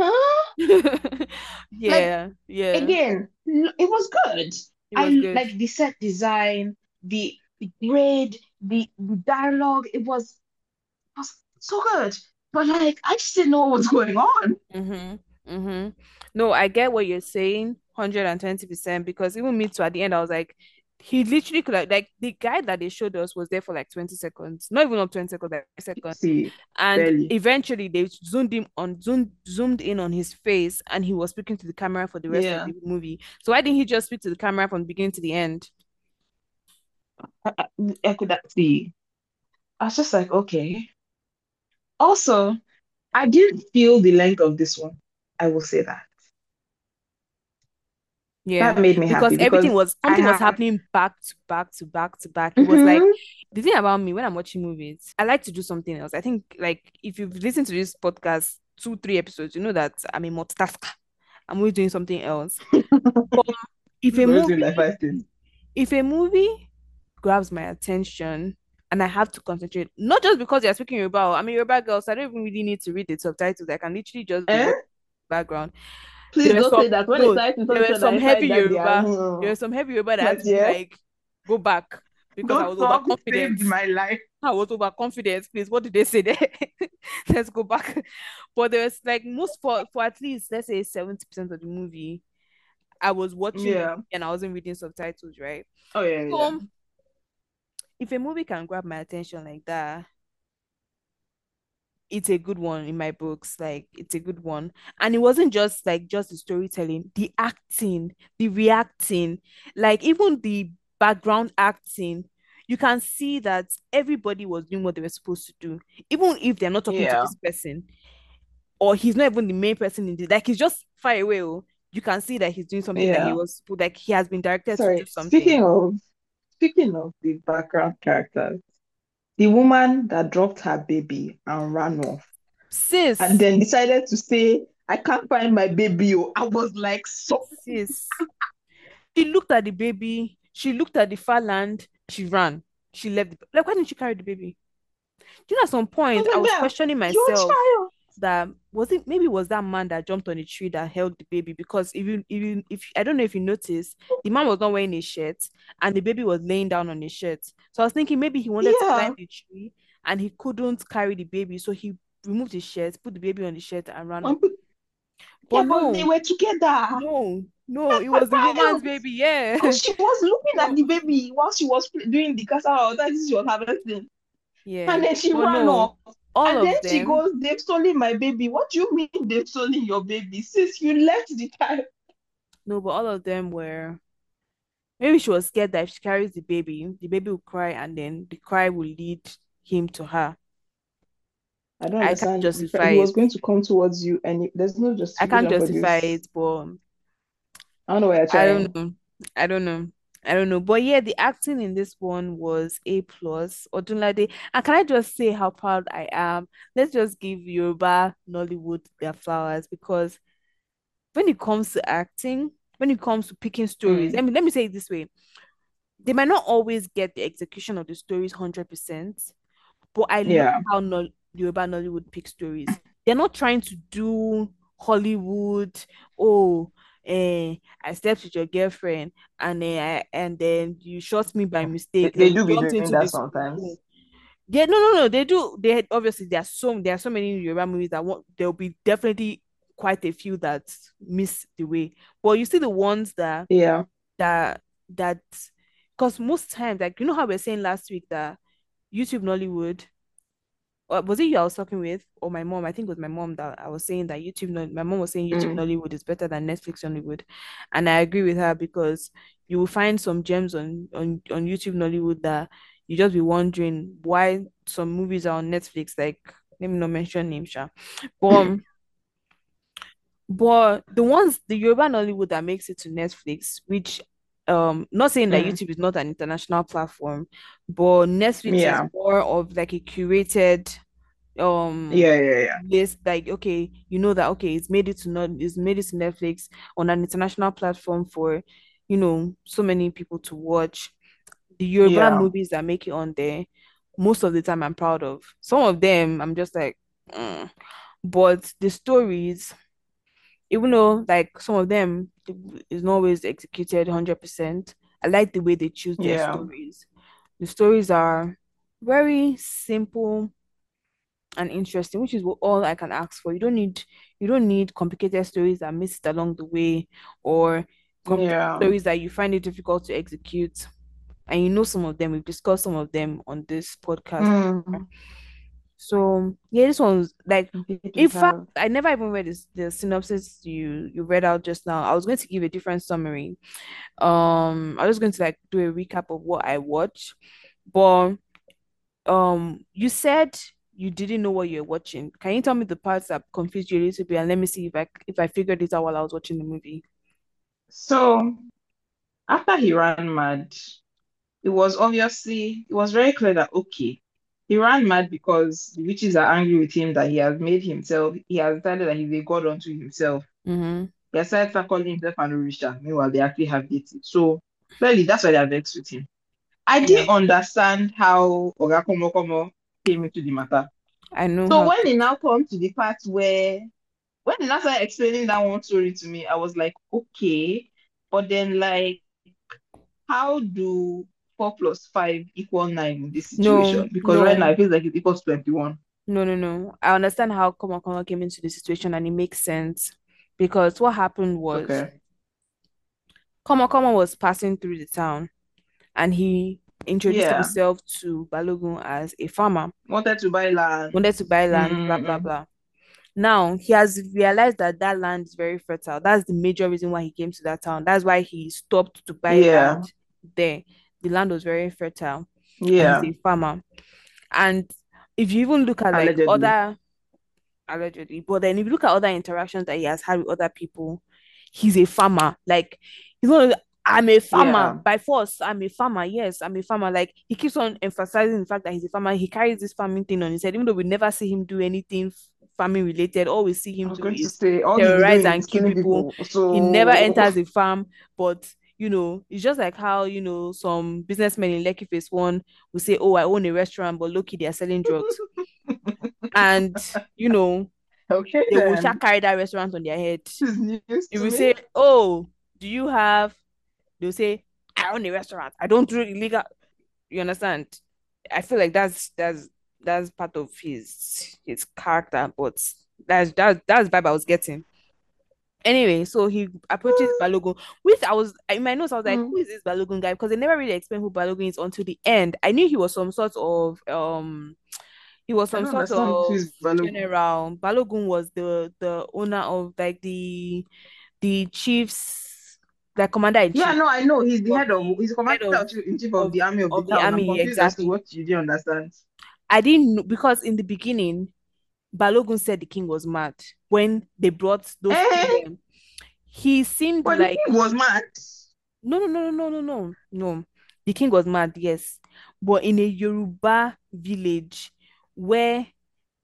huh? yeah, yeah. Again, it was good. It I good. like the set design, the the grade, the, the dialogue. It was it was so good. But like, I just didn't know what was going on. Mm-hmm. Mm-hmm. No, I get what you're saying, 120%, because even me too, at the end, I was like, he literally could have, like, the guy that they showed us was there for like 20 seconds, not even up 20 seconds, like seconds. See, And barely. eventually they zoomed him on zoomed zoomed in on his face and he was speaking to the camera for the rest Yeah. of the movie. So why didn't he just speak to the camera from the beginning to the end? I, I, I could not see. I was just like, okay. Also, I didn't feel the length of this one. I will say that. Yeah. That made me Because happy everything was I something was happening back to back to back to back. It was like Mhm. the thing about me when I'm watching movies, I like to do something else. I think like if you've listened to this podcast two, three episodes, you know that I'm a multitasker. I'm always doing something else. But if a movie like five things. if a movie grabs my attention and I have to concentrate, not just because you're speaking Yoruba, I'm a Yoruba girl, so I don't even really need to read the subtitles. I can literally just be Eh? watching background. Please don't some- say that. When no, it's time to there were some heavy find that they Yoruba- are, hmm, There's some heavy Yoruba that had to yeah. like go back because I Don't was overconfident. my life. I was overconfident. Please, what did they say there? Let's go back. But there's like most for for at least let's say 70% of the movie, I was watching Yeah. and I wasn't reading subtitles, right? Oh yeah, yeah. So if a movie can grab my attention like that, it's a good one in my books. Like it's a good one. And it wasn't just like just the storytelling, the acting, the reacting, like even the background acting. You can see that everybody was doing what they were supposed to do, even if they're not talking Yeah. to this person, or he's not even the main person in the like he's just far away. oh, You can see that he's doing something that he Yeah. was like he has been directed to do something. speaking of speaking of the background characters, the woman that dropped her baby and ran off Sis, and then decided to say, I can't find my baby. Oh, I was like, so sis. She looked at the baby. She looked at the far land. She ran. She left. The, like, why didn't she carry the baby? You know, at some point, I was "Yeah, questioning your myself child. That was it maybe it was that man that jumped on the tree that held the baby because even even if I don't know if you noticed, the man was not wearing a shirt and the baby was laying down on his shirt. So I was thinking maybe he wanted to climb the tree and he couldn't carry the baby, so he removed his shirt, put the baby on the shirt, and ran Um, but- yeah, but they were together. no, no, it was the woman's baby. Yeah. She was looking at the baby while she was doing the casserole. That is she was harvesting. Yeah. And then she But ran no, off. All And of then she goes, They've stolen my baby. What do you mean they've stolen your baby? Since you left the child. No, but all of them were. Maybe she was scared that if she carries the baby, the baby will cry, and then the cry will lead him to her. I don't I can't understand. justify He was going to come towards you, and it- there's no justification. I can't justify it, but I don't know why I don't know. I don't know. I don't know. But yeah, the acting in this one was A plus. Odunlade. And can I just say how proud I am? Let's just give Yoruba Nollywood their flowers because when it comes to acting, when it comes to picking stories, Mm. I mean, let me say it this way. They might not always get the execution of the stories 100%, but I love Yeah. how Nol Yoruba Nollywood pick stories. They're not trying to do Hollywood, oh, eh, I slept with your girlfriend and then I, and then you shot me by mistake they and do be doing that sometimes. pool. Yeah, no, no, no. They do. They obviously there are so there are so many Yoruba movies that want there'll be definitely quite a few that miss the way. But you see the ones that Yeah. that that because most times, like you know how we were saying last week that YouTube Nollywood, was it you I was talking with, or my mom? I think it was my mom that I was saying that YouTube. My mom was saying YouTube Mm. Nollywood is better than Netflix Nollywood, and I agree with her because you will find some gems on on on YouTube Nollywood that you just be wondering why some movies are on Netflix. Like let me not mention names, sha. but um, but the ones the Yoruba Nollywood that makes it to Netflix, which um not saying that Mm. YouTube is not an international platform, but Netflix is more of like a curated um Yeah, yeah, yeah. list like okay you know that okay it's made it to not it's made it to Netflix on an international platform for you know so many people to watch the Yoruba Yeah. movies that make it on there most of the time I'm proud of some of them I'm just like mm. but the stories even though like some of them is not always executed 100% I like the way they choose their Yeah. stories the stories are very simple and interesting, which is what all I can ask for. You don't need you don't need complicated stories that missed along the way or complicated Yeah. stories that you find it difficult to execute. And you know some of them, we've discussed some of them on this podcast. Mm. So yeah, this one's like in fact, have. I never even read this, the synopsis you you read out just now. I was going to give a different summary. Um, I was going to like do a recap of what I watched, but um, you said you didn't know what you're watching. Can you tell me the parts that confused you a little bit, and let me see if I if I figured it out while I was watching the movie. So after he ran mad, it was obviously it was very clear that okay, he ran mad because the witches are angry with him that he has made himself, he has decided that he's a god unto himself. Mm-hmm. He has started calling himself an Orisha. Meanwhile, they actually have dated. So clearly that's why they are vexed with him. I didn't understand how Oga Komo Komo came into the matter. I know So how. when it now come to the part where when they now started explaining that one story to me, I was like, okay, but then like how do four plus five equal nine in this No, situation? Because right now it feels like it equals 21. no, no, no. I understand how Koma Koma came into the situation, and it makes sense because what happened was Okay. Koma Koma was passing through the town, and he introduced Yeah. himself to Balogun as a farmer. Wanted to buy land. wanted to buy land, blah blah mm-hmm. blah. Now he has realized that that land is very fertile. That's the major reason why he came to that town. That's why he stopped to buy Yeah. land there. The land was very fertile, Yeah. he's a farmer. And if you even look at like Allegedly. other allegedly, but then if you look at other interactions that he has had with other people, he's a farmer. Like he's not. I'm a farmer Yeah. by force. I'm a farmer. Yes, I'm a farmer. Like he keeps on emphasizing the fact that he's a farmer. He carries this farming thing on his head, even though we never see him do anything farming related. All we see him do is say terrorize and kill people. people. He never enters a farm, but you know, it's just like how you know some businessmen in Lekki Phase One will say, "Oh, I own a restaurant," but look, they are selling drugs, and you know okay they will shall carry that restaurant on their head. This is news If to we me. say, "Oh, do you have?" They'll say, "I own a restaurant. I don't do illegal." You understand? I feel like that's that's that's part of his his character, but that's that that's vibe I was getting. Anyway, so he approaches Balogun, which I was in my notes, I was like, Mm. who is this Balogun guy? Because they never really explained who Balogun is until the end. I knew he was some sort of um he was some sort of Balogun. general. Balogun was the the owner of like the the chiefs, the commander in Yeah, no, I know. He's the head of, he's the commander of in chief of of the army of the of the. I'm army, exactly. what you didn't understand. I didn't know because in the beginning, Balogun said the king was mad when they brought those Eh? He seemed But like king was mad. no, no, no, no, no, no, no. The king was mad, yes, but in a Yoruba village where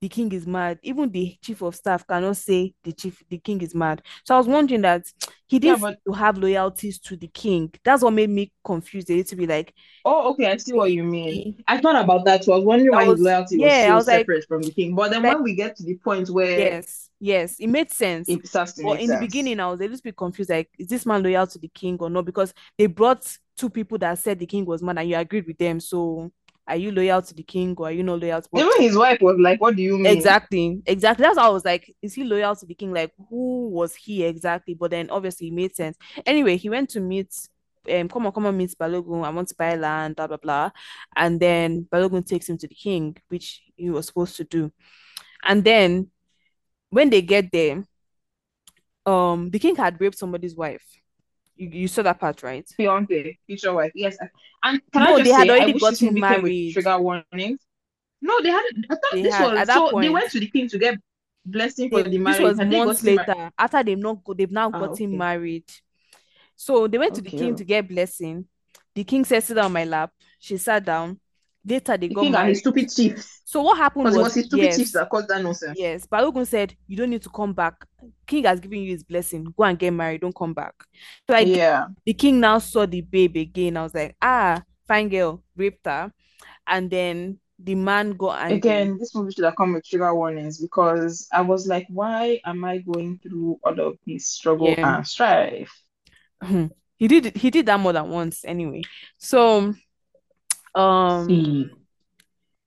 the king is mad, even the chief of staff cannot say the chief, the king is mad. So I was wondering that he didn't but to have loyalties to the king. That's what made me confused. A little bit like oh, okay, I see what you mean. I thought about that. So I was wondering why his was loyalty was yeah. I so was like, separate from the king. But then like when we get to the point where yes, yes, it made sense. it starts to But in the beginning, I was a little bit confused. Like, is this man loyal to the king or not? Because they brought two people that said the king was mad, and you agreed with them. So, are you loyal to the king or are you not loyal to? Even his wife was like, "What do you mean?" exactly, exactly. That's how I was like, is he loyal to the king? Like, who was he exactly? But then obviously it made sense. Anyway, he went to meet. Um, come on, come on, meet Balogun. I want to buy land, blah blah blah. And then Balogun takes him to the king, which he was supposed to do. And then when they get there, um, the king had raped somebody's wife. You, you saw that part, right? Fiance, future wife. Yes. And can I No, just they had say, I wish this gotten married. trigger warnings. No, they hadn't. I thought They this had was so they went to the king to get blessing for They, the this marriage. was Had they months gotten married? later after they've not go- they've now Ah, gotten okay. married. So they went to the king to get blessing. The king said, "Sit down on my lap." She sat down. Later they The got and married. his stupid chiefs. So what happened was was his stupid chiefs yes, that caused that nonsense. yes. Balogun said, "You don't need to come back. King has given you his blessing. Go and get married. Don't come back." So like Yeah. the king now saw the babe again. I was like, ah, fine girl, raped her. And then the man got angry. Again, this movie should have come with trigger warnings because I was like, why am I going through all of this struggle Yeah. and strife? he did he did that more than once anyway. So um See.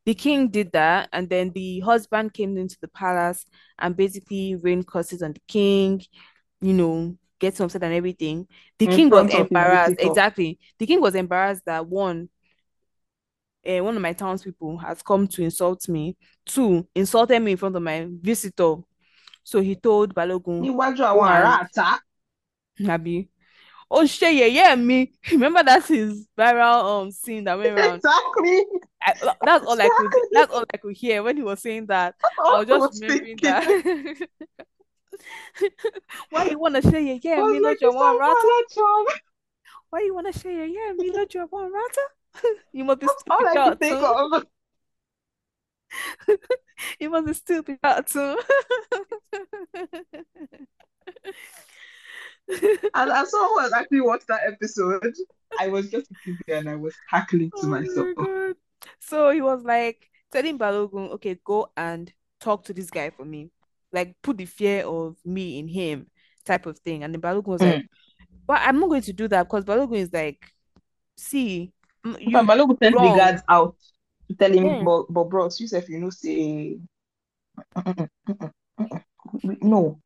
the king did that, and then the husband came into the palace and basically rained curses on the king, you know, getting upset and everything. The In king was front of his embarrassed. visitor. Exactly. The king was embarrassed that one, uh, one of my townspeople has come to insult me. Two, insulted me in front of my visitor. So he told Balogun, Níwájú go àwọn ará and àta. Abi, oh ṣe yẹ̀yẹ́ mi. Remember that's his viral um scene that went around. Exactly. I, that's all I could. That's all I could hear when he was saying that. I was just remembering that. Why you wanna say yeah, yeah, me lọ́jọ́ it's one not rata? Why you wanna say yeah, yeah, me lọ́jọ́ one rata? You must be That's all I could think too. of. You must be stupid too. And as someone who has actually watched that episode, I was just sitting there and I was cackling to Oh my myself. God. So he was like telling Balogun, okay, go and talk to this guy for me. Like put the fear of me in him type of thing. And then Balogun was like, Mm. but I'm not going to do that because Balogun is like, see, you Balogun sent the guards out to tell him, Yeah. but, but bros, you say if you know, say, no.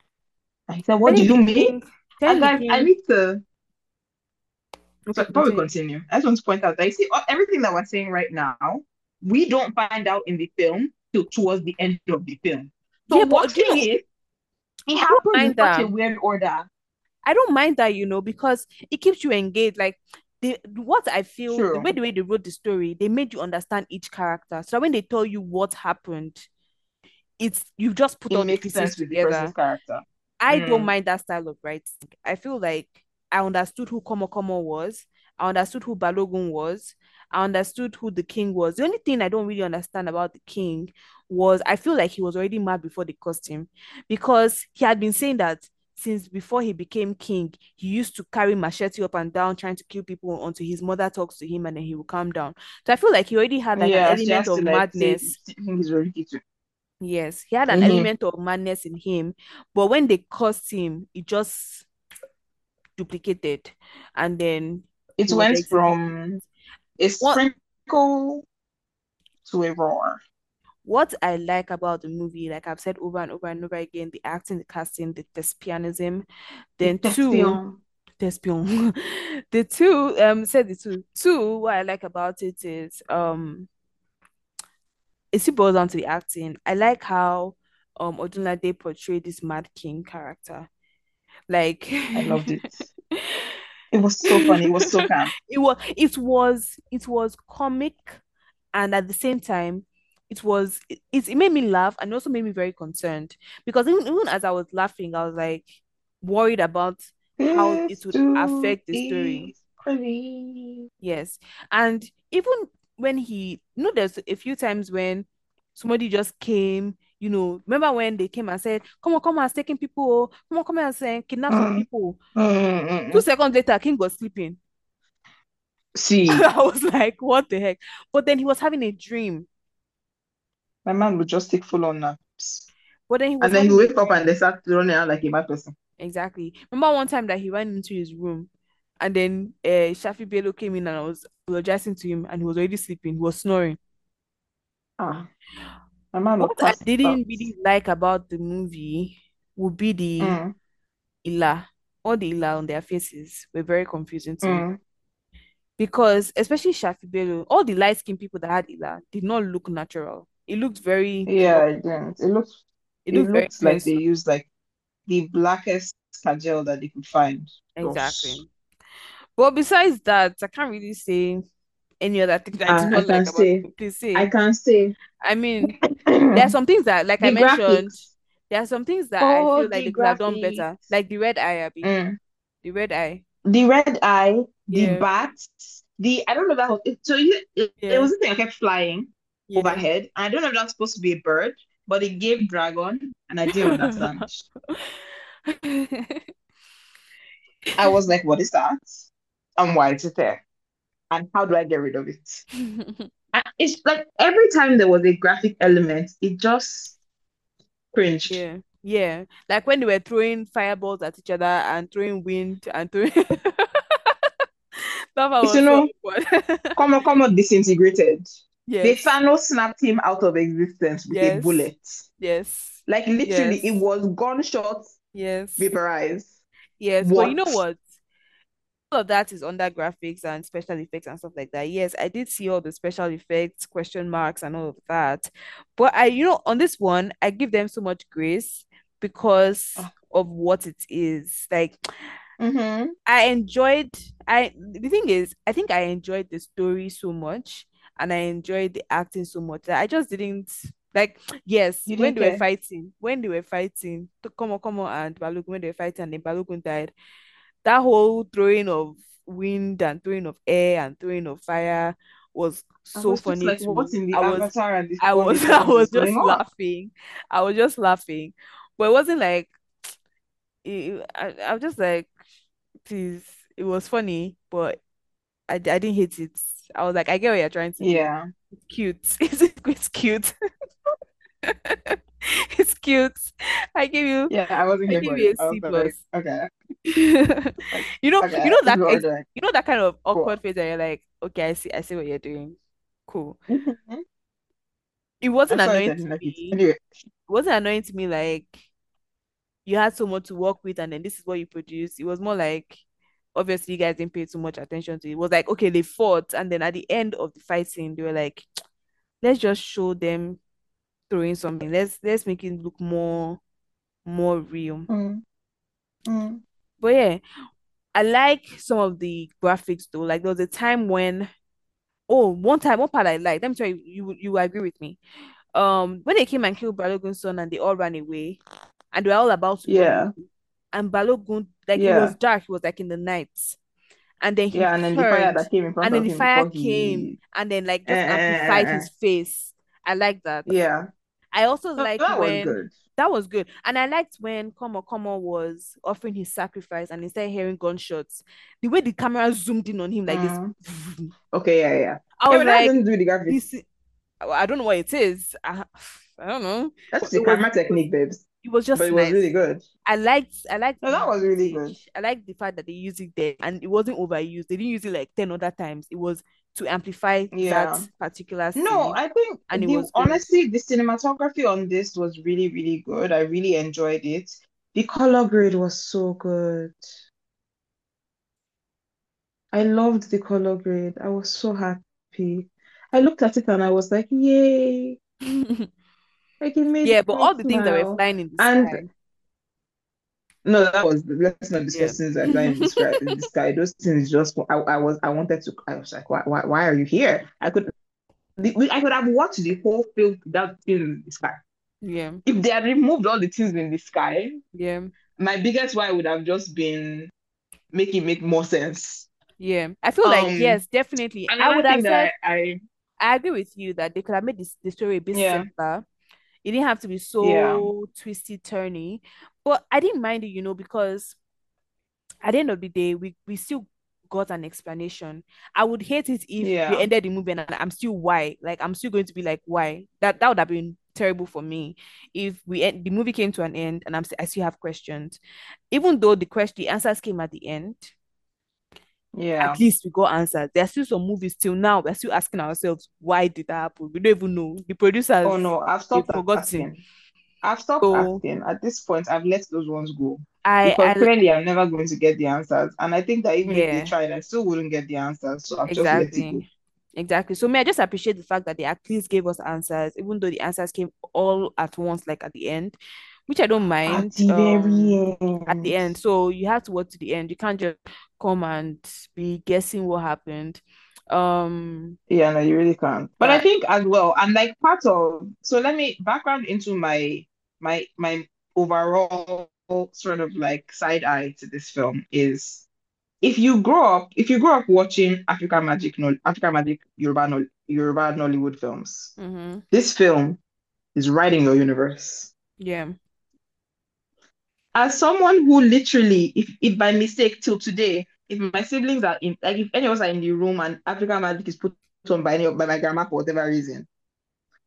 He said, what do you mean? King, telling And the I need to, so okay, before we continue. continue, I just want to point out that you see, everything that we're saying right now, we don't find out in the film till towards the end of the film. So Yeah, but do you watching know, it, it I don't happens in mind such a that. weird order. I don't mind that, you know, because it keeps you engaged. Like the what I feel the way the way they wrote the story, they made you understand each character. So when they tell you what happened, it's you've just put It all the makes pieces sense with the together. I don't Mm. mind that style of writing. I feel like I understood who Komo Komo was. I understood who Balogun was. I understood who the king was. The only thing I don't really understand about the king was I feel like he was already mad before they cursed him because he had been saying that since before he became king, he used to carry machete up and down trying to kill people until his mother talks to him and then he will calm down. So I feel like he already had like Yeah, an element of like madness. he's ready to. Yes, he had an Mhm. element of madness in him, but when they cursed him, it just duplicated, and then It went from a What? sprinkle to a roar. what I like about the movie, like I've said over and over and over again, the acting, the casting, the thespianism. Then two, thespian. the two, um, said the two. Two, what I like about it is, um, it still boils down to the acting. I like how, um, Odunlade portrayed this Mad King character. Like, I loved it. It was so funny. It was so calm. it was, it was, it was comic, and at the same time, it was it, it made me laugh and also made me very concerned because even, even as I was laughing, I was like worried about how it would affect the story. Crazy. Yes. And even when he you know there's a few times when somebody just came, you know, remember when they came and said, Come on, come on, taking people, come on, come on, saying kidnap some Mm, people. Two seconds later, King was sleeping. See, I was like, what the heck? But then he was having a dream. my man would just take full on naps. But then he was And then he wake up and they start running around like a mad person. Exactly. Remember one time that he went into his room and then uh, Shaffy Bello came in and I was apologizing to him and he was already sleeping. He was snoring. Ah, my man What I didn't really like about the movie would be the Mm, Ila. All the Ila on their faces were very confusing to me mm. because especially Shaffy Bello, all the light-skinned people that had Ila did not look natural. It looked very Yeah, it didn't. It looked It it looked like they used like the blackest kajal that they could find. Exactly. Gosh. But besides that, I can't really say any other thing that I Ah, I not like can about say. Please I say. can say. I mean, there are some things that, like I The mentioned, there are some things that I Oh, feel like the they could have done better. Like the red eye, Abby. Mm. The red eye. The red eye, the Yeah. bats, the I don't know that it, so you, it, it was the thing that kept flying Yeah. overhead. I don't know if that's supposed to be a bird, but it gave dragon, and I didn't understand. I was like, what is that? And why is it there? And how do I get rid of it? It's like every time there was a graphic element, it just cringed. Yeah. Yeah. Like when they were throwing fireballs at each other and throwing wind and throwing that part was you know, awkward. come on, come on, disintegrated. The Yes. Thanos snapped him out of existence with a bullet. Yes. Like literally, it was gunshot, Yes. vaporized. Yes. But you know What? Of that is under graphics and special effects and stuff like that. Yes, I did see all the special effects, question marks, and all of that. But I, you know, on this one, I give them so much grace because Oh. of what it is. Like, Mm-hmm. I enjoyed. I the thing is, I think I enjoyed the story so much, and I enjoyed the acting so much that I just didn't like. Yes, when they were fighting, when they were fighting, to come on, come on, and Balogun, when they were fighting, and then Balogun died that whole throwing of wind and throwing of air and throwing of fire was so was funny like, to what's in the I was avatar and the I was I was just laughing. I was just laughing. But it wasn't like it, I, I was just like, please, it was funny, but I, I didn't hate it. I was like, I get what you're trying to do. Yeah. It's cute. It's, it's cute. It's cute. I give you Yeah, I wasn't I give you a C a I C was like, plus. You know, okay, you know that ex- you know that kind of Cool. awkward face that you're like, okay, I see, I see what you're doing. Cool. Mhm. It wasn't annoying to like it. me. Anyway, It wasn't annoying to me like you had so much to work with and then this is what you produced. It was more like obviously you guys didn't pay too much attention to it. It was like, okay, they fought, and then at the end of the fight scene, they were like, let's just show them throwing something. Let's let's make it look more more real. mm, mm, But yeah, I like some of the graphics though. Like there was a time when oh, one time, one part I like. Let me tell you, you you agree with me. Um, when they came and killed Balogun's son and they all ran away, and they were all about to yeah, away, and Balogun, like it was dark, it was like in the night, and then he yeah, and then the fire that came in front and then the fire came, he, and then like eh, just eh, amplified eh, eh, his face. I like that. yeah, I also so like that when. That was good. And I liked when Komo Komo was offering his sacrifice and instead hearing gunshots. The way the camera zoomed in on him like Mm, this. okay, yeah, yeah. I was that like, do the graphics. I don't know what it is. I, I don't know. That's the camera technique, babes. it was just But it was really good. I liked I liked No, that was really good. I liked the fact that they used it there and it wasn't overused. They didn't use it like 10 other times. It was to amplify Yeah. that particular scene. No. I think And the was honestly, the cinematography on this was really, really good. I really enjoyed it. The color grade was so good. I loved the color grade. I was so happy. I looked at it and I was like, yay. Like it made Yeah, but all the things that were flying in the And sky. No, that was let's not discuss Yeah. things that the sky. In the sky. Those things just I, I was I wanted to I was like, why why why are you here? I could the- I could have watched the whole film without things in the sky. Yeah, If they had removed all the things in the sky, yeah, my biggest why would have just been make it make more sense. yeah. I feel like Um, yes, definitely. I would have said that I, I agree with you that they could have made this the story a bit Yeah. simpler. It didn't have to be so Yeah. twisty turny, but I didn't mind it, you know, because at the end of the day, we we still got an explanation. I would hate it if Yeah. they ended the movie and I'm still why, like I'm still going to be like why. That that would have been terrible for me if we end, the movie came to an end and I'm I still have questions, even though the question the answers came at the end. yeah, At least we got answers. There's still some movies till now. We're still asking ourselves why did that happen. We don't even know. The producers oh no, I've stopped forgotten. asking. I've stopped So asking. At this point, I've let those ones go I because I clearly I'm never going to get the answers. And I think that even if they tried, I still wouldn't get the answers. So I've just let it go. Exactly. Exactly. So me, I just appreciate the fact that they at least gave us answers, even though the answers came all at once, like at the end, which I don't mind. At mind. the Um, very at the end. end. So you have to watch to the end. You can't just come and be guessing what happened. Um, Yeah, no, you really can't. But I think as well, and like part of, so let me background into my my my overall sort of like side eye to this film is if you grow up, if you grow up watching African Magic, no, African Magic Yoruba, no, Yoruba Nollywood films, mhm. this film is writing your universe. Yeah. As someone who literally, if, if by mistake till today, if my siblings are in, like if any of us are in the room and African Magic is put on by any by my grandma for whatever reason,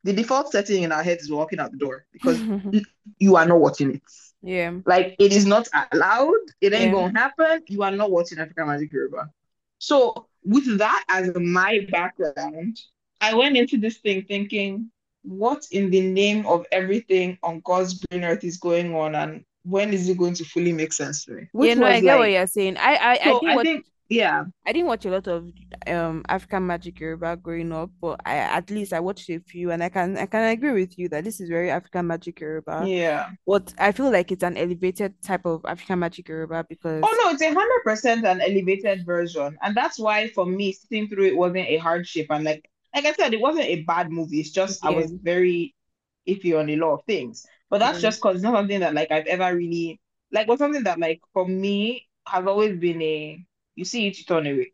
the default setting in our heads is walking out the door because you are not watching it. Yeah. Like it is not allowed. It ain't Yeah. gonna happen. You are not watching African Magic Yoruba. So with that as my background, I went into this thing thinking, what in the name of everything on God's green earth is going on, and when is it going to fully make sense to me? Which Yeah, no, I get what you're saying. I I, I so I watch think, yeah, I didn't watch a lot of um African Magic Yoruba growing up, but I at least I watched a few and I can I can agree with you that this is very African Magic Yoruba. yeah. But I feel like it's an elevated type of African Magic Yoruba because Oh no, it's a hundred percent an elevated version, and that's why for me sitting through it wasn't a hardship. And like like I said, it wasn't a bad movie. It's just I was very iffy on a lot of things. But that's Yeah. just because it's not something that like I've ever really like was something that like for me has always been a you see it, you turn away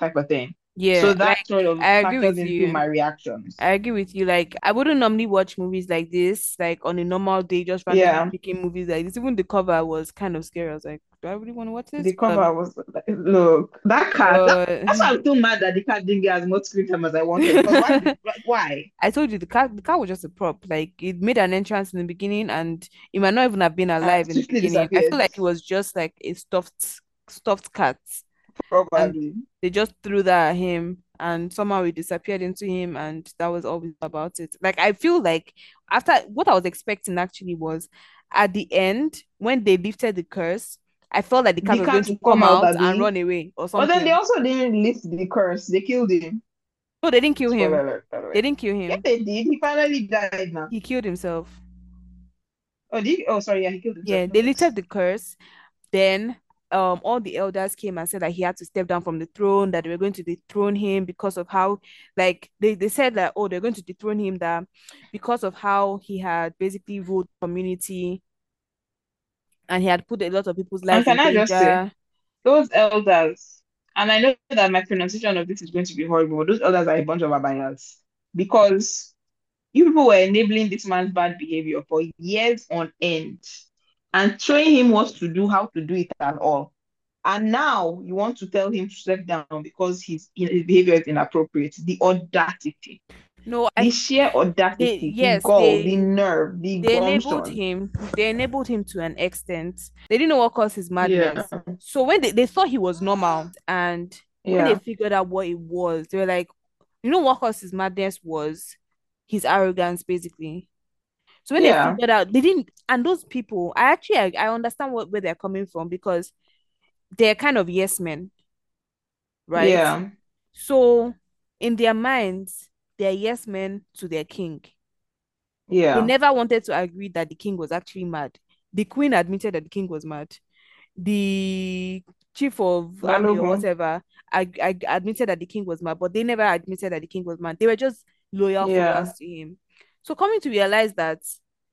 type of thing. yeah, So that like sort of I agree with into you. my reactions. I agree with you. Like I wouldn't normally watch movies like this, like on a normal day, just randomly Yeah. picking movies like this. Even the cover was kind of scary. I was like, do I really want to watch this? The But, cover was like, look, that cat. that- that's why I'm so mad that the cat didn't get as much screen time as I wanted. Why? why? I told you the car the car was just a prop. Like it made an entrance in the beginning and it might not even have been alive in the beginning. I feel like it was just like a stuffed stuffed cat. Probably. They just threw that at him and somehow it disappeared into him and that was all about it. Like I feel like after what I was expecting actually was at the end when they lifted the curse, I felt like the cat The was going to come come out, out and run away or something. But then they also didn't lift the curse. They killed him. No, they didn't kill him. Spoiler alert, by the way. They didn't kill Yeah, him. they did. He finally died now. He killed himself. Oh, did he? Oh, sorry. Yeah, he killed Yeah, they lifted the curse. Then um all the elders came and said that he had to step down from the throne, that they were going to dethrone him because of how like they, they said that oh they're going to dethrone him that because of how he had basically ruled the community and he had put a lot of people's And lives in can I just say, danger. those elders, and I know that my pronunciation of this is going to be horrible, but those elders are a bunch of abayas because you people were enabling this man's bad behavior for years on end and showing him what to do, how to do it, and all. And now you want to tell him to step down because his, his behavior is inappropriate. The audacity, No, the I sheer they audacity, the yes, gall, they the nerve, the they enabled him. They enabled him to an extent. They didn't know what caused his Yeah. madness. So when they, they thought he was normal and When they figured out what it was, they were like, you know what caused his madness was his arrogance, basically. So when they Yeah. figured out, they didn't, and those people, I actually I, I understand what where they're coming from because they're kind of yes men, right? Yeah. So in their minds, they're yes men to their king. Yeah. They never wanted to agree that the king was actually mad. The queen admitted that the king was mad. The chief of army or whatever I, I admitted that the king was mad, but they never admitted that the king was mad. They were just loyal Yeah. to him. So coming to realize that,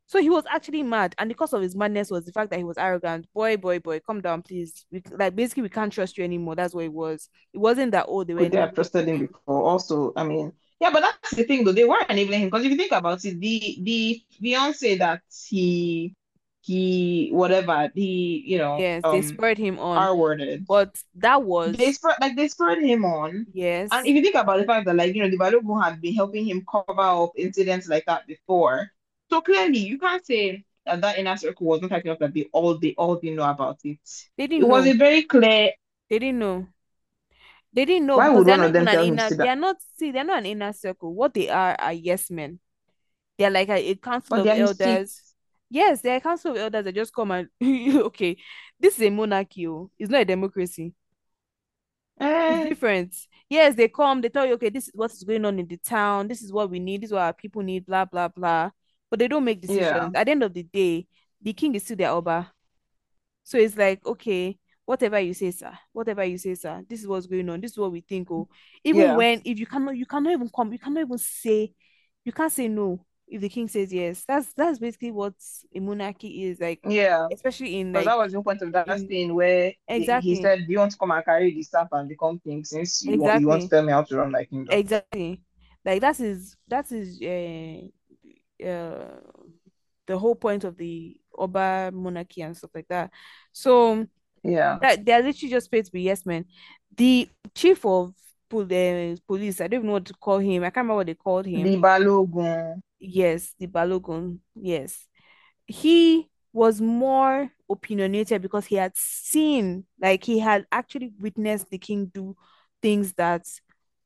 so he was actually mad, and the cause of his madness was the fact that he was arrogant. Boy, boy, boy, come down, please. We, like basically, we can't trust you anymore. That's what it was. It wasn't that oh they were they have trusted him him. before? Also, I mean, yeah, but that's the thing though. They weren't enabling him because if you think about it, the the fiance that he he whatever he you know Yes, they um spurred him on, R worded. but that was They was spurred like they spurred him on. Yes and if you think about the fact that like you know the Balogun had been helping him cover up incidents like that before, so clearly you can't say that that inner circle was not type of that they all they all didn't know about it. they didn't was know. a very clear. They didn't know. They didn't know Why would they're one of them tell inner. They down? are not. See, they're not an inner circle. What they are are yes men. They're like a, a council But of they're elders. Yes, they're a council of elders that just come and okay, this is a monarchy. Oh. It's not a democracy. It's Eh, different. Yes, they come, they tell you, okay, this is what is going on in the town. This is what we need. This is what our people need. Blah blah blah. But they don't make yeah, decisions. At the end of the day, the king is still their oba. So it's like, okay, whatever you say, sir, whatever you say, sir, this is what's going on. This is what we think. Oh, even yeah, when if you cannot, you cannot even come, you cannot even say, you can't say no if the king says yes. That's that's basically what a monarchy is like, yeah. especially in like that was the point of that in scene where he he said, "Do you want to come and carry the staff and become king since you want you want to tell me how to run my kingdom?" exactly. Like that is that is uh, uh the whole point of the Oba monarchy and stuff like that. So Yeah, that they're literally just paid to be yes men. The chief of pol- uh, police, I don't even know what to call him. I can't remember what they called him. the. Balogun. Yes, the Balogun. Yes. He was more opinionated because he had seen, like he had actually witnessed the king do things that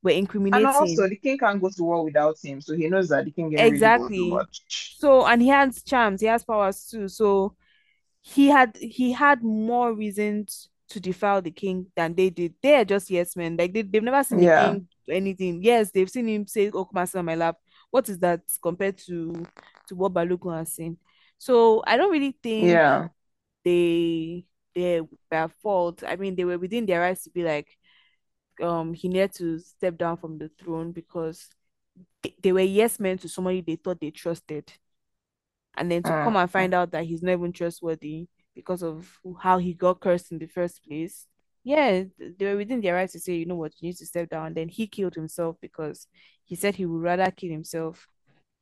were incriminating. And also, the king can't go to war without him, so he knows that the king didn't really Exactly. So, and he has charms, he has powers too. So he had he had more reasons to defile the king than they did. They are just yes men. Like they, they've never seen the king do anything. Yes, they've seen him say, Oh, come on my lap. What is that compared to to what Balogun has seen? So I don't really think yeah. they they were fault. I mean, they were within their rights to be like, um, he needed to step down from the throne because they, they were yes men to somebody they thought they trusted and then to come Mm. and find out that he's not even trustworthy because of how he got cursed in the first place. Yeah, they were within their rights to say, you know what, you need to step down. And then he killed himself because he said he would rather kill himself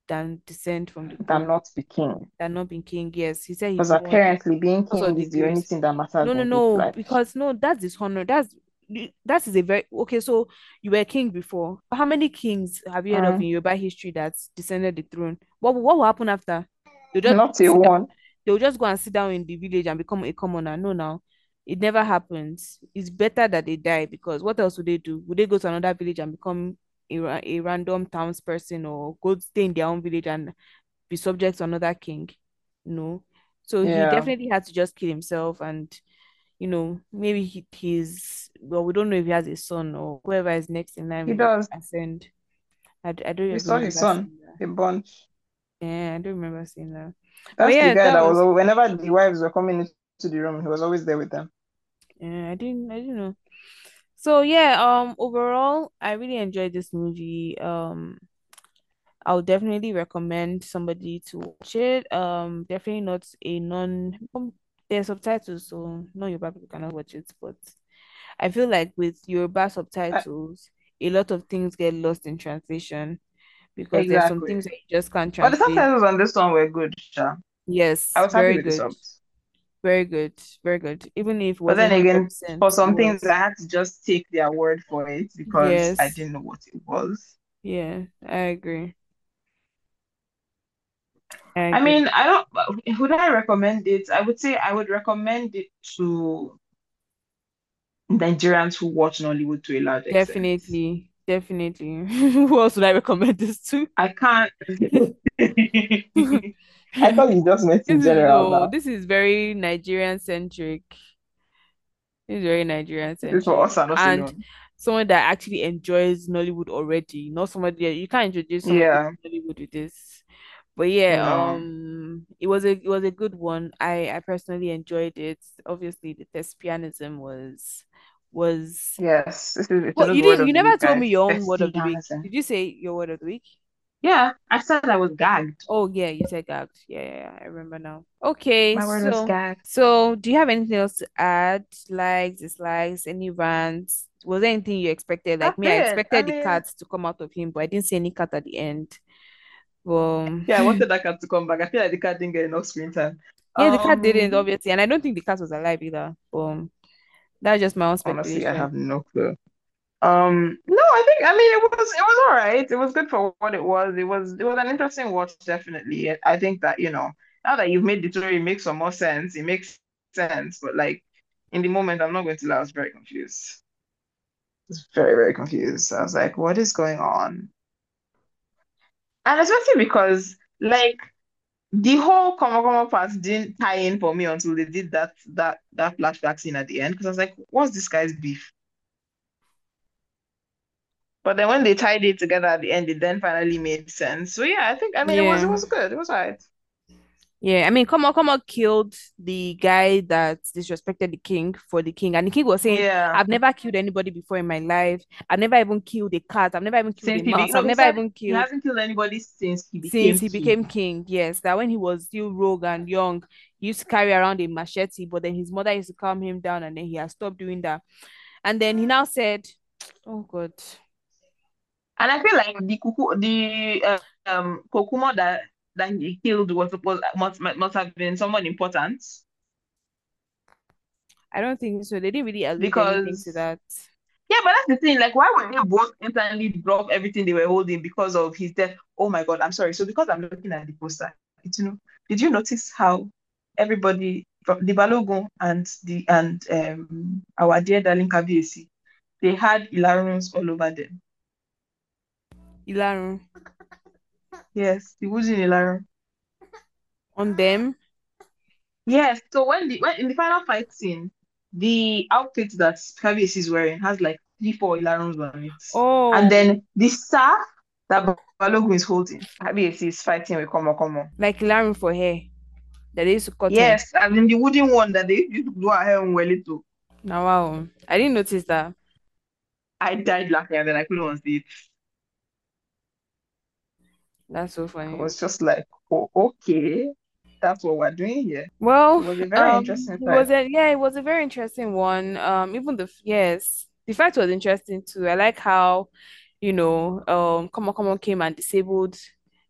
than descend from the Than not be king. than not being king. Yes, he said he Because apparently being king is the only thing that matters No, no, no, because no, that's dishonor. That's that is a very okay. So you were king before. How many kings have you heard of in Mm. Yoruba history that descended the throne? What what will happen after? They just Not a one. They'll just go and sit down in the village and become a commoner. No, now it never happens. It's better that they die because what else would they do? Would they go to another village and become a, a random townsperson or go stay in their own village and be subject to another king? No. So he definitely had to just kill himself and you know, maybe he, he's well, we don't know if he has a son or whoever is next in line He does. ascend. I, I don't We saw his son, a bunch. Yeah, I don't remember seeing that. That's the guy that that was was whenever the wives were coming into the room, he was always there with them. yeah, I didn't I didn't know. So yeah, um overall I really enjoyed this movie. Um I would definitely recommend somebody to watch it. Um definitely not a non um, there's subtitles, so no Yoruba people cannot watch it, but I feel like with Yoruba I, subtitles, a lot of things get lost in translation because there's some things that you just can't trust. But the translate. subtitles on this one were good, Sha. I Yes, was happy very with good. Very good. Very good. Even if it But then again, 100%, for some things, I had to just take their word for it because I didn't know what it was. Yeah, I agree. I I mean, I don't, would I recommend it? I would say I would recommend it to Nigerians who watch Nollywood to a large extent. Definitely, definitely. Who else would I recommend this to? I can't. I thought you just meant in general no, this is very Nigerian centric. It's very Nigerian This for centric. us and And someone that actually enjoys Nollywood already, not somebody you can't introduce somebody Yeah, to Nollywood with this. But yeah, no. um, it was a it was a good one. I I personally enjoyed it. Obviously, the thespianism was was Yes, it's well, you didn't you never told me your own word of the week. Did you say your word of the week? Yeah, I said I was gagged. Oh yeah, you said gagged. Yeah, yeah, I remember now. Okay, My word was so gagged. so do you have anything else to add? Likes, dislikes, any rants? Was there anything you expected? Like That's me, I it. I expected the mean, cat to come out of him, but I didn't see any cat at the end. Well, yeah, I wanted that cat to come back. I feel like the cat didn't get enough screen time. yeah, the cat didn't Um, obviously, and I don't think the cat was alive either. But that's just my own speculation. honestly, I have no clue. Um, no, I think I mean it was it was all right. It was good for what it was. It was it was an interesting watch, definitely. I think that, you know, now that you've made the story make some more sense, it makes sense. But like in the moment, I'm not going to lie, I was very confused. I was very, very confused. I was like, what is going on? And especially because like the whole Como Como part didn't tie in for me until they did that that that flashback scene at the end. Because I was like, what's this guy's beef? But then when they tied it together at the end, it then finally made sense. So yeah, I think I mean it was it was good. It was all right. Yeah, I mean, Como Como killed the guy that disrespected the king for the king, and the king was saying, Yeah. "I've never killed anybody before in my life. I've never even killed a cat. I've never even killed a Since he be mouse. no, I've he never even he killed hasn't killed anybody since he became since he king. became king. Yes, that when he was still rogue and young, he used to carry around a machete, but then his mother used to calm him down, and then he has stopped doing that. And then he now said, "Oh God, And I feel like the cuckoo, the uh, um Kokumo that that he killed was supposed must must have been someone important I don't think so." They didn't really allude anything to that. yeah, but that's the thing. Like, why would they both instantly drop everything they were holding because of his death? Oh my God, I'm sorry. So because I'm looking at the poster, it's, you know, did you notice how everybody from the Balogun and the and um our dear darling Kabiyesi, they had Ilarons all over them. Ilarun Yes, the wooden Ilaron. on them. Yes. So when the when in the final fight scene, the outfit that Kabiyesi is wearing has like three, four Ilarons on it. Oh. And then the staff that Ba- Balogun is holding, Kabiyesi is fighting with Komo Komo. like Ilarun for hair that they used to cut. Yes, and then the wooden one that they used to do her hair on Welito. Now, wow, I didn't notice that. I died laughing and then I couldn't unsee it. That's so funny. I was just like, oh, okay, that's what we're doing here. Well, It was a very um, interesting it was a yeah, it was a very interesting one. Um, even the yes, the fight was interesting too. I like how, you know, um, Komo Komo came and disabled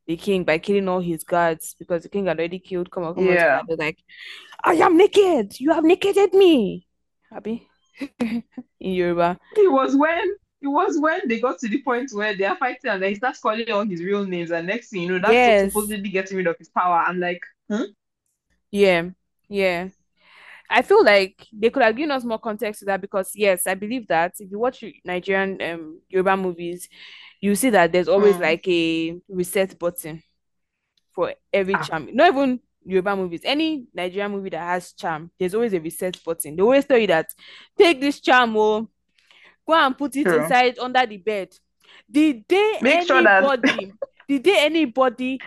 the king by killing all his guards because the king had already killed Komo Komo's Yeah. guard. They're like, I am naked. You have nakeded me. Happy in Yoruba. It was when it was when they got to the point where they are fighting and then he starts calling all his real names and next thing you know, that's Yes. supposedly getting rid of his power. I'm like, huh? Yeah. Yeah. I feel like they could have given us more context to that because yes, I believe that if you watch Nigerian um Yoruba movies, you see that there's always Mm. like a reset button for every Ah. charm. Not even Yoruba movies, any Nigerian movie that has charm, there's always a reset button. They always tell you that take this charm, oh, go and put it True. inside under the bed. The day Make sure that anybody, the day anybody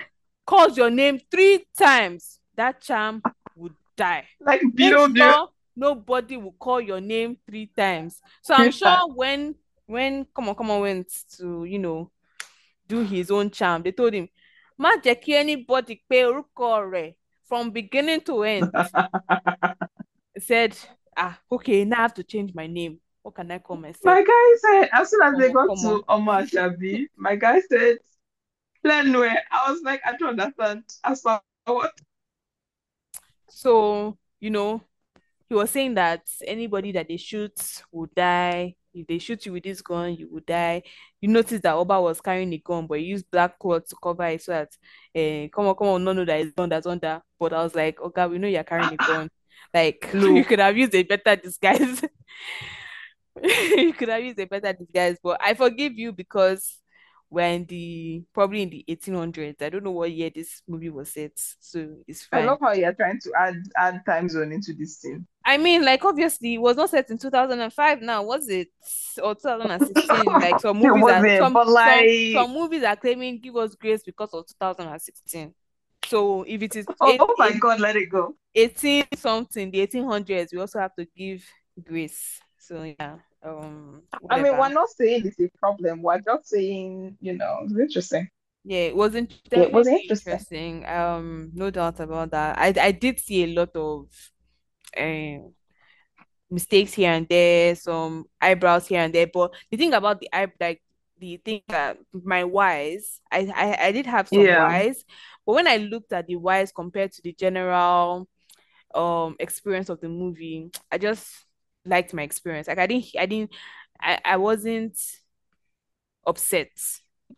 calls your name three times, that charm would die. like sure nobody will call your name three times. So I'm sure when when come on, come on went to you know do his own charm, they told him, má jẹ́ kí anybody orúkọ rẹ̀ from beginning to end. Said, ah, okay, now I have to change my name. What can I call myself? My guy said, as soon as they got to Omar Shabi, my guy said, Plenwe. I was like, I don't understand. As what? So, you know, he was saying that anybody that they shoot will die. If they shoot you with this gun, you will die. You notice that Oba was carrying a gun, but he used black cloth to cover it so that uh, come on, come on, no, no, that is gun that's under. But I was like, okay, we know you're carrying a gun. Like you could have used a better disguise. you could have used a better disguise, but I forgive you because we're in the probably in the 1800s. I don't know what year this movie was set, so it's fine. I love how you're trying to add add time zone into this thing. I mean, like obviously it was not set in 2005 now, was it? Or 2016. Like some movies are some but some like, some movies are claiming give us grace because of 2016. So if it is oh, oh my God, let it go. 18 something, the 1800s, we also have to give grace. So yeah, um, I mean, we're not saying it's a problem. We're just saying, you know, it's interesting. Yeah, it was in- It was interesting. interesting. Um, no doubt about that. I I did see a lot of um mistakes here and there, some eyebrows here and there. But the thing about the eye, like the thing that my whys, I, I I did have some Yeah, whys, but when I looked at the whys compared to the general um experience of the movie, I just liked my experience. Like I didn't I didn't I, I wasn't upset.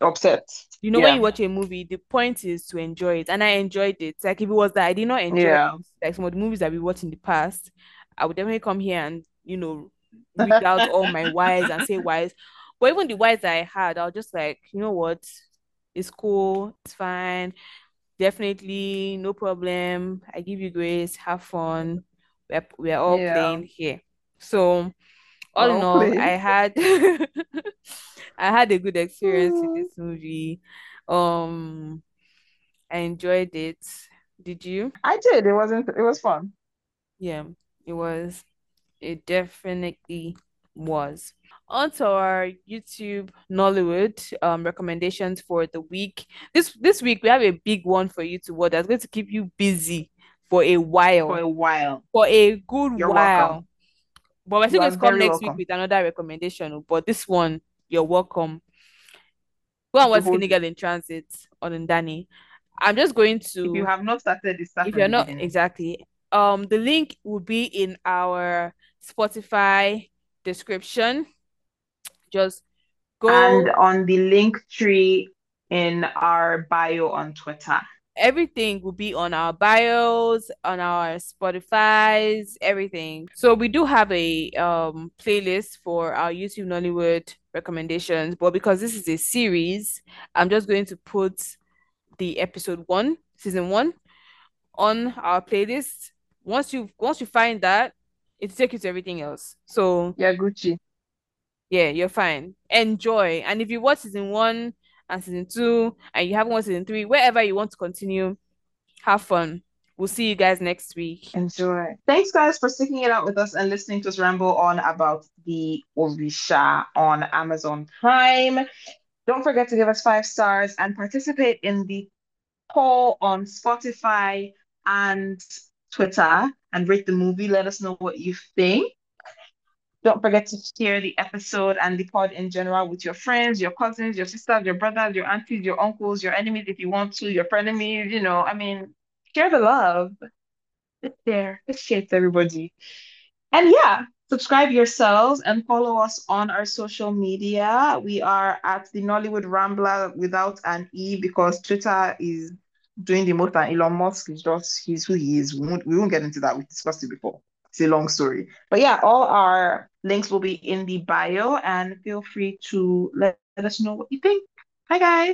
upset. You know, when you watch a movie, the point is to enjoy it, and I enjoyed it. Like if it was that I did not enjoy it, yeah. like some of the movies that we watched in the past, I would definitely come here and you know read out all my whys and say whys. But even the whys I had, I was just like, you know what, it's cool, it's fine, definitely no problem. I give you grace, have fun. We're we're all Yeah. playing here. So all in Well all, I had I had a good experience in Mm, this movie. Um, I enjoyed it. Did you? I did. It wasn't, it was fun. Yeah, it was. It definitely was. On to our YouTube Nollywood um recommendations for the week. This this week we have a big one for you to watch that's going to keep you busy for a while. For a while. for a good You're welcome. But we're going are to come next week welcome with another recommendation. oh, But this one, you're welcome. Go and watch Skinny. Girl in Transit on Ndani. I'm just going If you to, have not started, start if you're not exactly, um, the link will be in our Spotify description. Just go And on the link tree in our bio on Twitter. Everything will be on our bios, on our Spotify's, everything. So we do have a um playlist for our YouTube Nollywood recommendations, but because this is a series, I'm just going to put the episode one, season one, on our playlist. Once you once you find that, it takes you to everything else. So Yeah, Gucci. yeah, you're fine. Enjoy. And if you watch season one and season two and you haven't watched season three, wherever you want to continue, have fun. We'll see you guys next week. Enjoy. Thanks, guys, for sticking it out with us and listening to us ramble on about the Orisa on Amazon Prime. Don't forget to give us five stars and participate in the poll on Spotify and Twitter and rate the movie. Let us know what you think. Don't forget to share the episode and the pod in general with your friends, your cousins, your sisters, your brothers, your aunties, your uncles, your enemies if you want to, your frenemies, you know, I mean, share the love. It's there. Let's share it to everybody. And yeah, subscribe yourselves and follow us on our social media. We are at the Nollywood Rambler without an E because Twitter is doing the most and Elon Musk is just he's who he is. We won't, we won't get into that. We discussed it before. It's a long story. But yeah, all our links will be in the bio and feel free to let, let us know what you think. Bye guys.